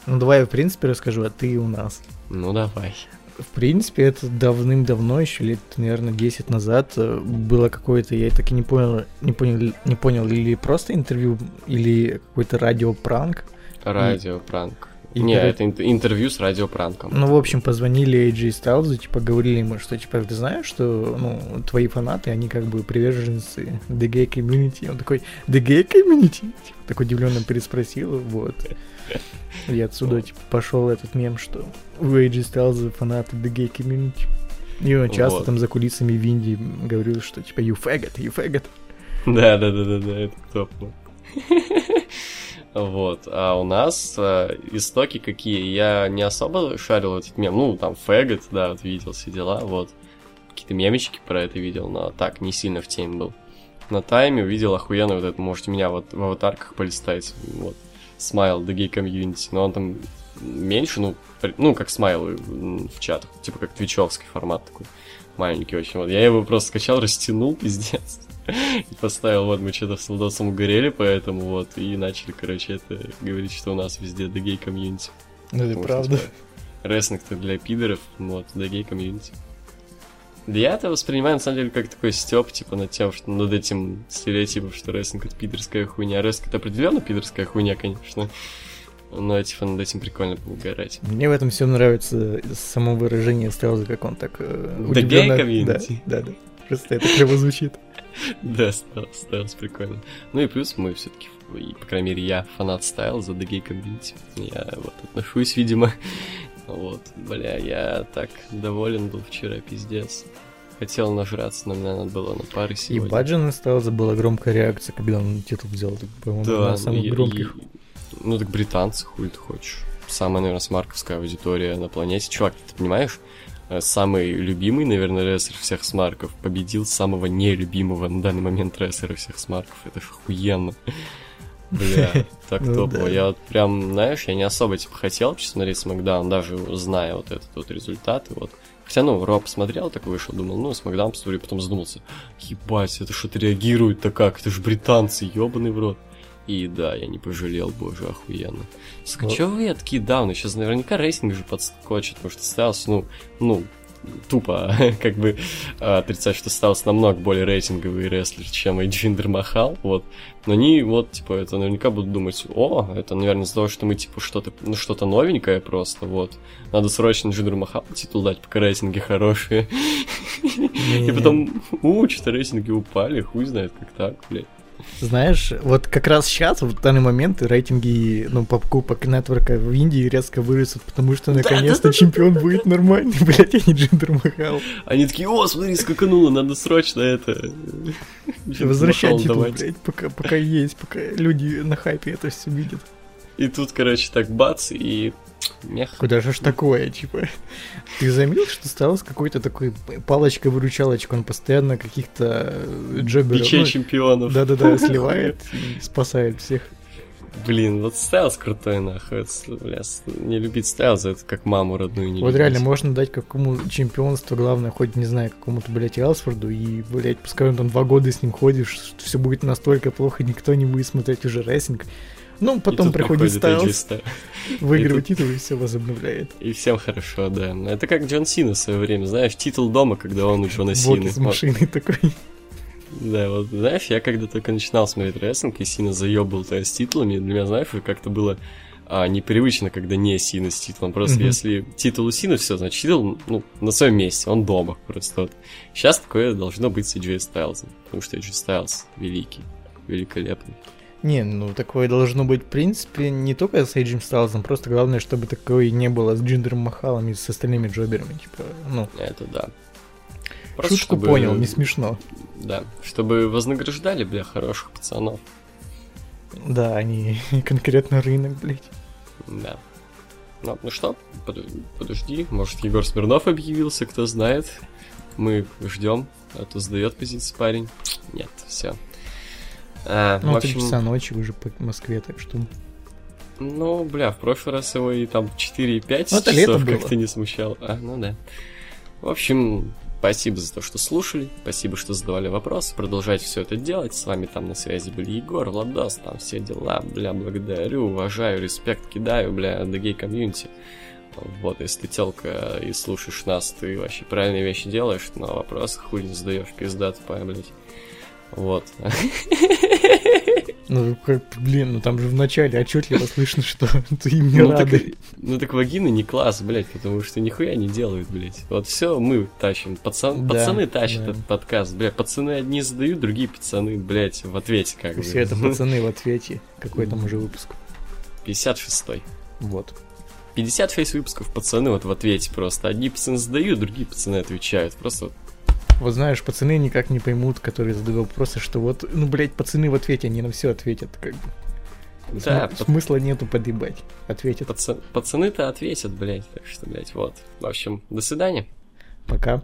Ну, давай я в принципе расскажу, а ты у нас. Ну, давай. В принципе, это давным-давно, еще лет, наверное, 10 назад э, было какое-то, я так и не понял, не понял, не понял, или просто интервью, или какой-то радиопранк. Радиопранк. и Не, короче- это ин- интервью с радиопранком. Ну, в общем, позвонили AJ Styles, типа, говорили ему, что, типа, ты знаешь, что, ну, твои фанаты, они как бы приверженцы The Gay Community. Он такой, The Gay Community? Типа, так удивленно переспросил, вот. И отсуда, типа, пошел этот мем, что у AJ Styles фанаты The Gay Community. И он часто Вот. там за кулисами в Индии говорил, что, типа, you faggot, you faggot. Да, да, да, да, да, это топ. Вот. А у нас э, истоки какие? Я не особо шарил этот мем. Ну, там фэгот, да, вот видел все дела, вот. Какие-то мемечки про это видел, но так, не сильно в теме был. На тайме увидел охуенно вот это, можете меня вот в аватарках полистать, вот. Смайл, The Gay Community, но он там меньше, ну, ну, как смайлы м, в чатах, типа как твичевский формат такой, маленький очень. Вот я его просто скачал, растянул, [LAUGHS] пиздец. И поставил, вот мы что-то с Владосом угорели, поэтому вот, и начали, короче, это говорить, что у нас везде The Gay Community. Ну, это правда. Рестлинг-то для пидоров, вот, The Gay Community. Да я это воспринимаю, на самом деле, как такой степ, типа, над тем, что над этим стереотипом, что рестлинг это пидорская хуйня. Рестлинг это определенно пидорская хуйня, конечно. Но, типа, над этим прикольно поугарать. Мне в этом все нравится само выражение Стайлза, как он так э, удивленно- community. Да, да, да. Просто это клево звучит. [LAUGHS] Да, Стайлз, Стайлз прикольно. Ну и плюс мы все-таки, и, по крайней мере, я фанат Стайлза, The Gay Community. Я вот отношусь, видимо. Вот, бля, я так доволен был вчера, пиздец. Хотел нажраться, но мне надо было на пары И сегодня. Баджина Стайлза была громкая реакция, когда он титул взял, так, по-моему, Да, на самых и- громких. и- ну так британцы, хуй ты хочешь. Самая, наверное, смарковская аудитория на планете. Чувак, ты понимаешь? Э, Самый любимый, наверное, рестлер всех смарков победил самого нелюбимого на данный момент рестлера всех смарков. Это ж охуенно. Бля, [LAUGHS] так Ну топово. да. Я вот прям, знаешь, я не особо, типа, хотел смотреть Смакдаун, даже зная вот этот вот результат, и вот. Хотя, ну, Ро посмотрел, так вышел, думал, ну, Смакдаун посмотрю, потом задумался, ебать, это что-то реагирует-то как, это же британцы, ебаный в рот. И да, я не пожалел, боже, охуенно. Скачевые такие давны, сейчас наверняка рейтинг же подскочит, потому что Стайлс, ну, ну, тупо, [LAUGHS] как бы а, отрицать, что Стайлс намного более рейтинговый рестлер, чем Джиндер Махал, вот. Но они вот, типа, это наверняка будут думать, о, это, наверное, из-за того, что мы, типа, что-то, ну, что-то новенькое просто, вот. Надо срочно Джиндеру Махалу титул дать, пока рейтинги хорошие. [LAUGHS] И потом, у, что-то рейтинги упали, хуй знает, как так, блядь. Знаешь, вот как раз сейчас, в данный момент, рейтинги, ну, покупок нетворка в Индии резко вырастут, потому что наконец-то чемпион будет нормальный, [LAUGHS] блядь, а не Джиндер Махал. Они такие, о, смотри, скакануло, надо срочно это... [LAUGHS] Возвращать давать». блядь, пока, пока есть, пока люди на хайпе это все видят. И тут, короче, так бац, и мех. Куда же ж такое, типа? Ты заметил, что стал с какой-то такой палочкой-выручалочкой, он постоянно каких-то э, джоберов... Бичей ну, чемпионов. Да-да-да, [LAUGHS] сливает и спасает всех. Блин, вот Стайлз крутой, нахуй. Это, бля, не любить Стайлза, это как маму родную не Вот любить. реально можно дать какому чемпионству, главное, хоть, не знаю, какому-то, блядь, Элсфорду, и, блядь, пускай он там два года с ним ходишь, что все будет настолько плохо, никто не будет смотреть уже рестлинг. Ну, потом приходит Стайлз, выигрывает титул и все возобновляет. И всем хорошо, да. Это как Джон Сина в свое время, знаешь, титул дома, когда он у Джона Вот Сины. из машины такой. Да, вот, знаешь, я когда только начинал смотреть рестлинг, и Сина заебал то с титулами, для меня, знаешь, как-то было а, непривычно, когда не Сина с титулом. Просто Мгм. если титул у Сина, все, значит, титул ну, на своем месте, он дома просто. Вот. Сейчас такое должно быть с AJ Styles, потому что AJ Styles великий, великолепный. Не, ну такое должно быть, в принципе, не только с Эйджем Стайлзом, просто главное, чтобы такое не было с Джиндером Махалом и с остальными джоберами, типа, ну. Это да. Просто Шутку чтобы... понял, не смешно. Да, чтобы вознаграждали, бля, хороших пацанов. Да, они [LAUGHS] конкретно рынок, блядь. Да. Ну, ну что, подожди, может Егор Смирнов объявился, кто знает. Мы ждем, а то сдает позиции парень. Нет, все. А, ну, общем... часа ночи уже по Москве, так что... Ну, бля, в прошлый раз его и там 4,5 ну, часов как-то не смущал. А, ну да. В общем, спасибо за то, что слушали, спасибо, что задавали вопросы, продолжайте все это делать. С вами там на связи были Егор, Владос, там все дела, бля, благодарю, уважаю, респект кидаю, бля, до гей-комьюнити. Вот, если ты телка и слушаешь нас, ты вообще правильные вещи делаешь, но вопросы хуй не задаешь, пизда тупая, блядь. Вот. Ну, как, блин, ну там же вначале отчетливо слышно, что [LAUGHS] ты им не ну, рады. Так, ну так вагины не класс, блядь, потому что нихуя не делают, блядь. Вот все мы тащим. Пацан, да, пацаны тащат да. этот подкаст, блядь. Пацаны одни задают, другие пацаны, блядь, в ответе как бы. Все это [LAUGHS] пацаны в ответе. Какой там уже выпуск? 56-й. Вот. 56 выпусков пацаны вот в ответе просто. Одни пацаны задают, другие пацаны отвечают. Просто вот знаешь, пацаны никак не поймут, которые задают вопросы, что вот, ну, блядь, пацаны в ответе, они на все ответят, как бы. Да, См- смысла нету подъебать. Ответят. Паца- пацаны-то ответят, блядь. Так что, блядь, вот. В общем, до свидания. Пока.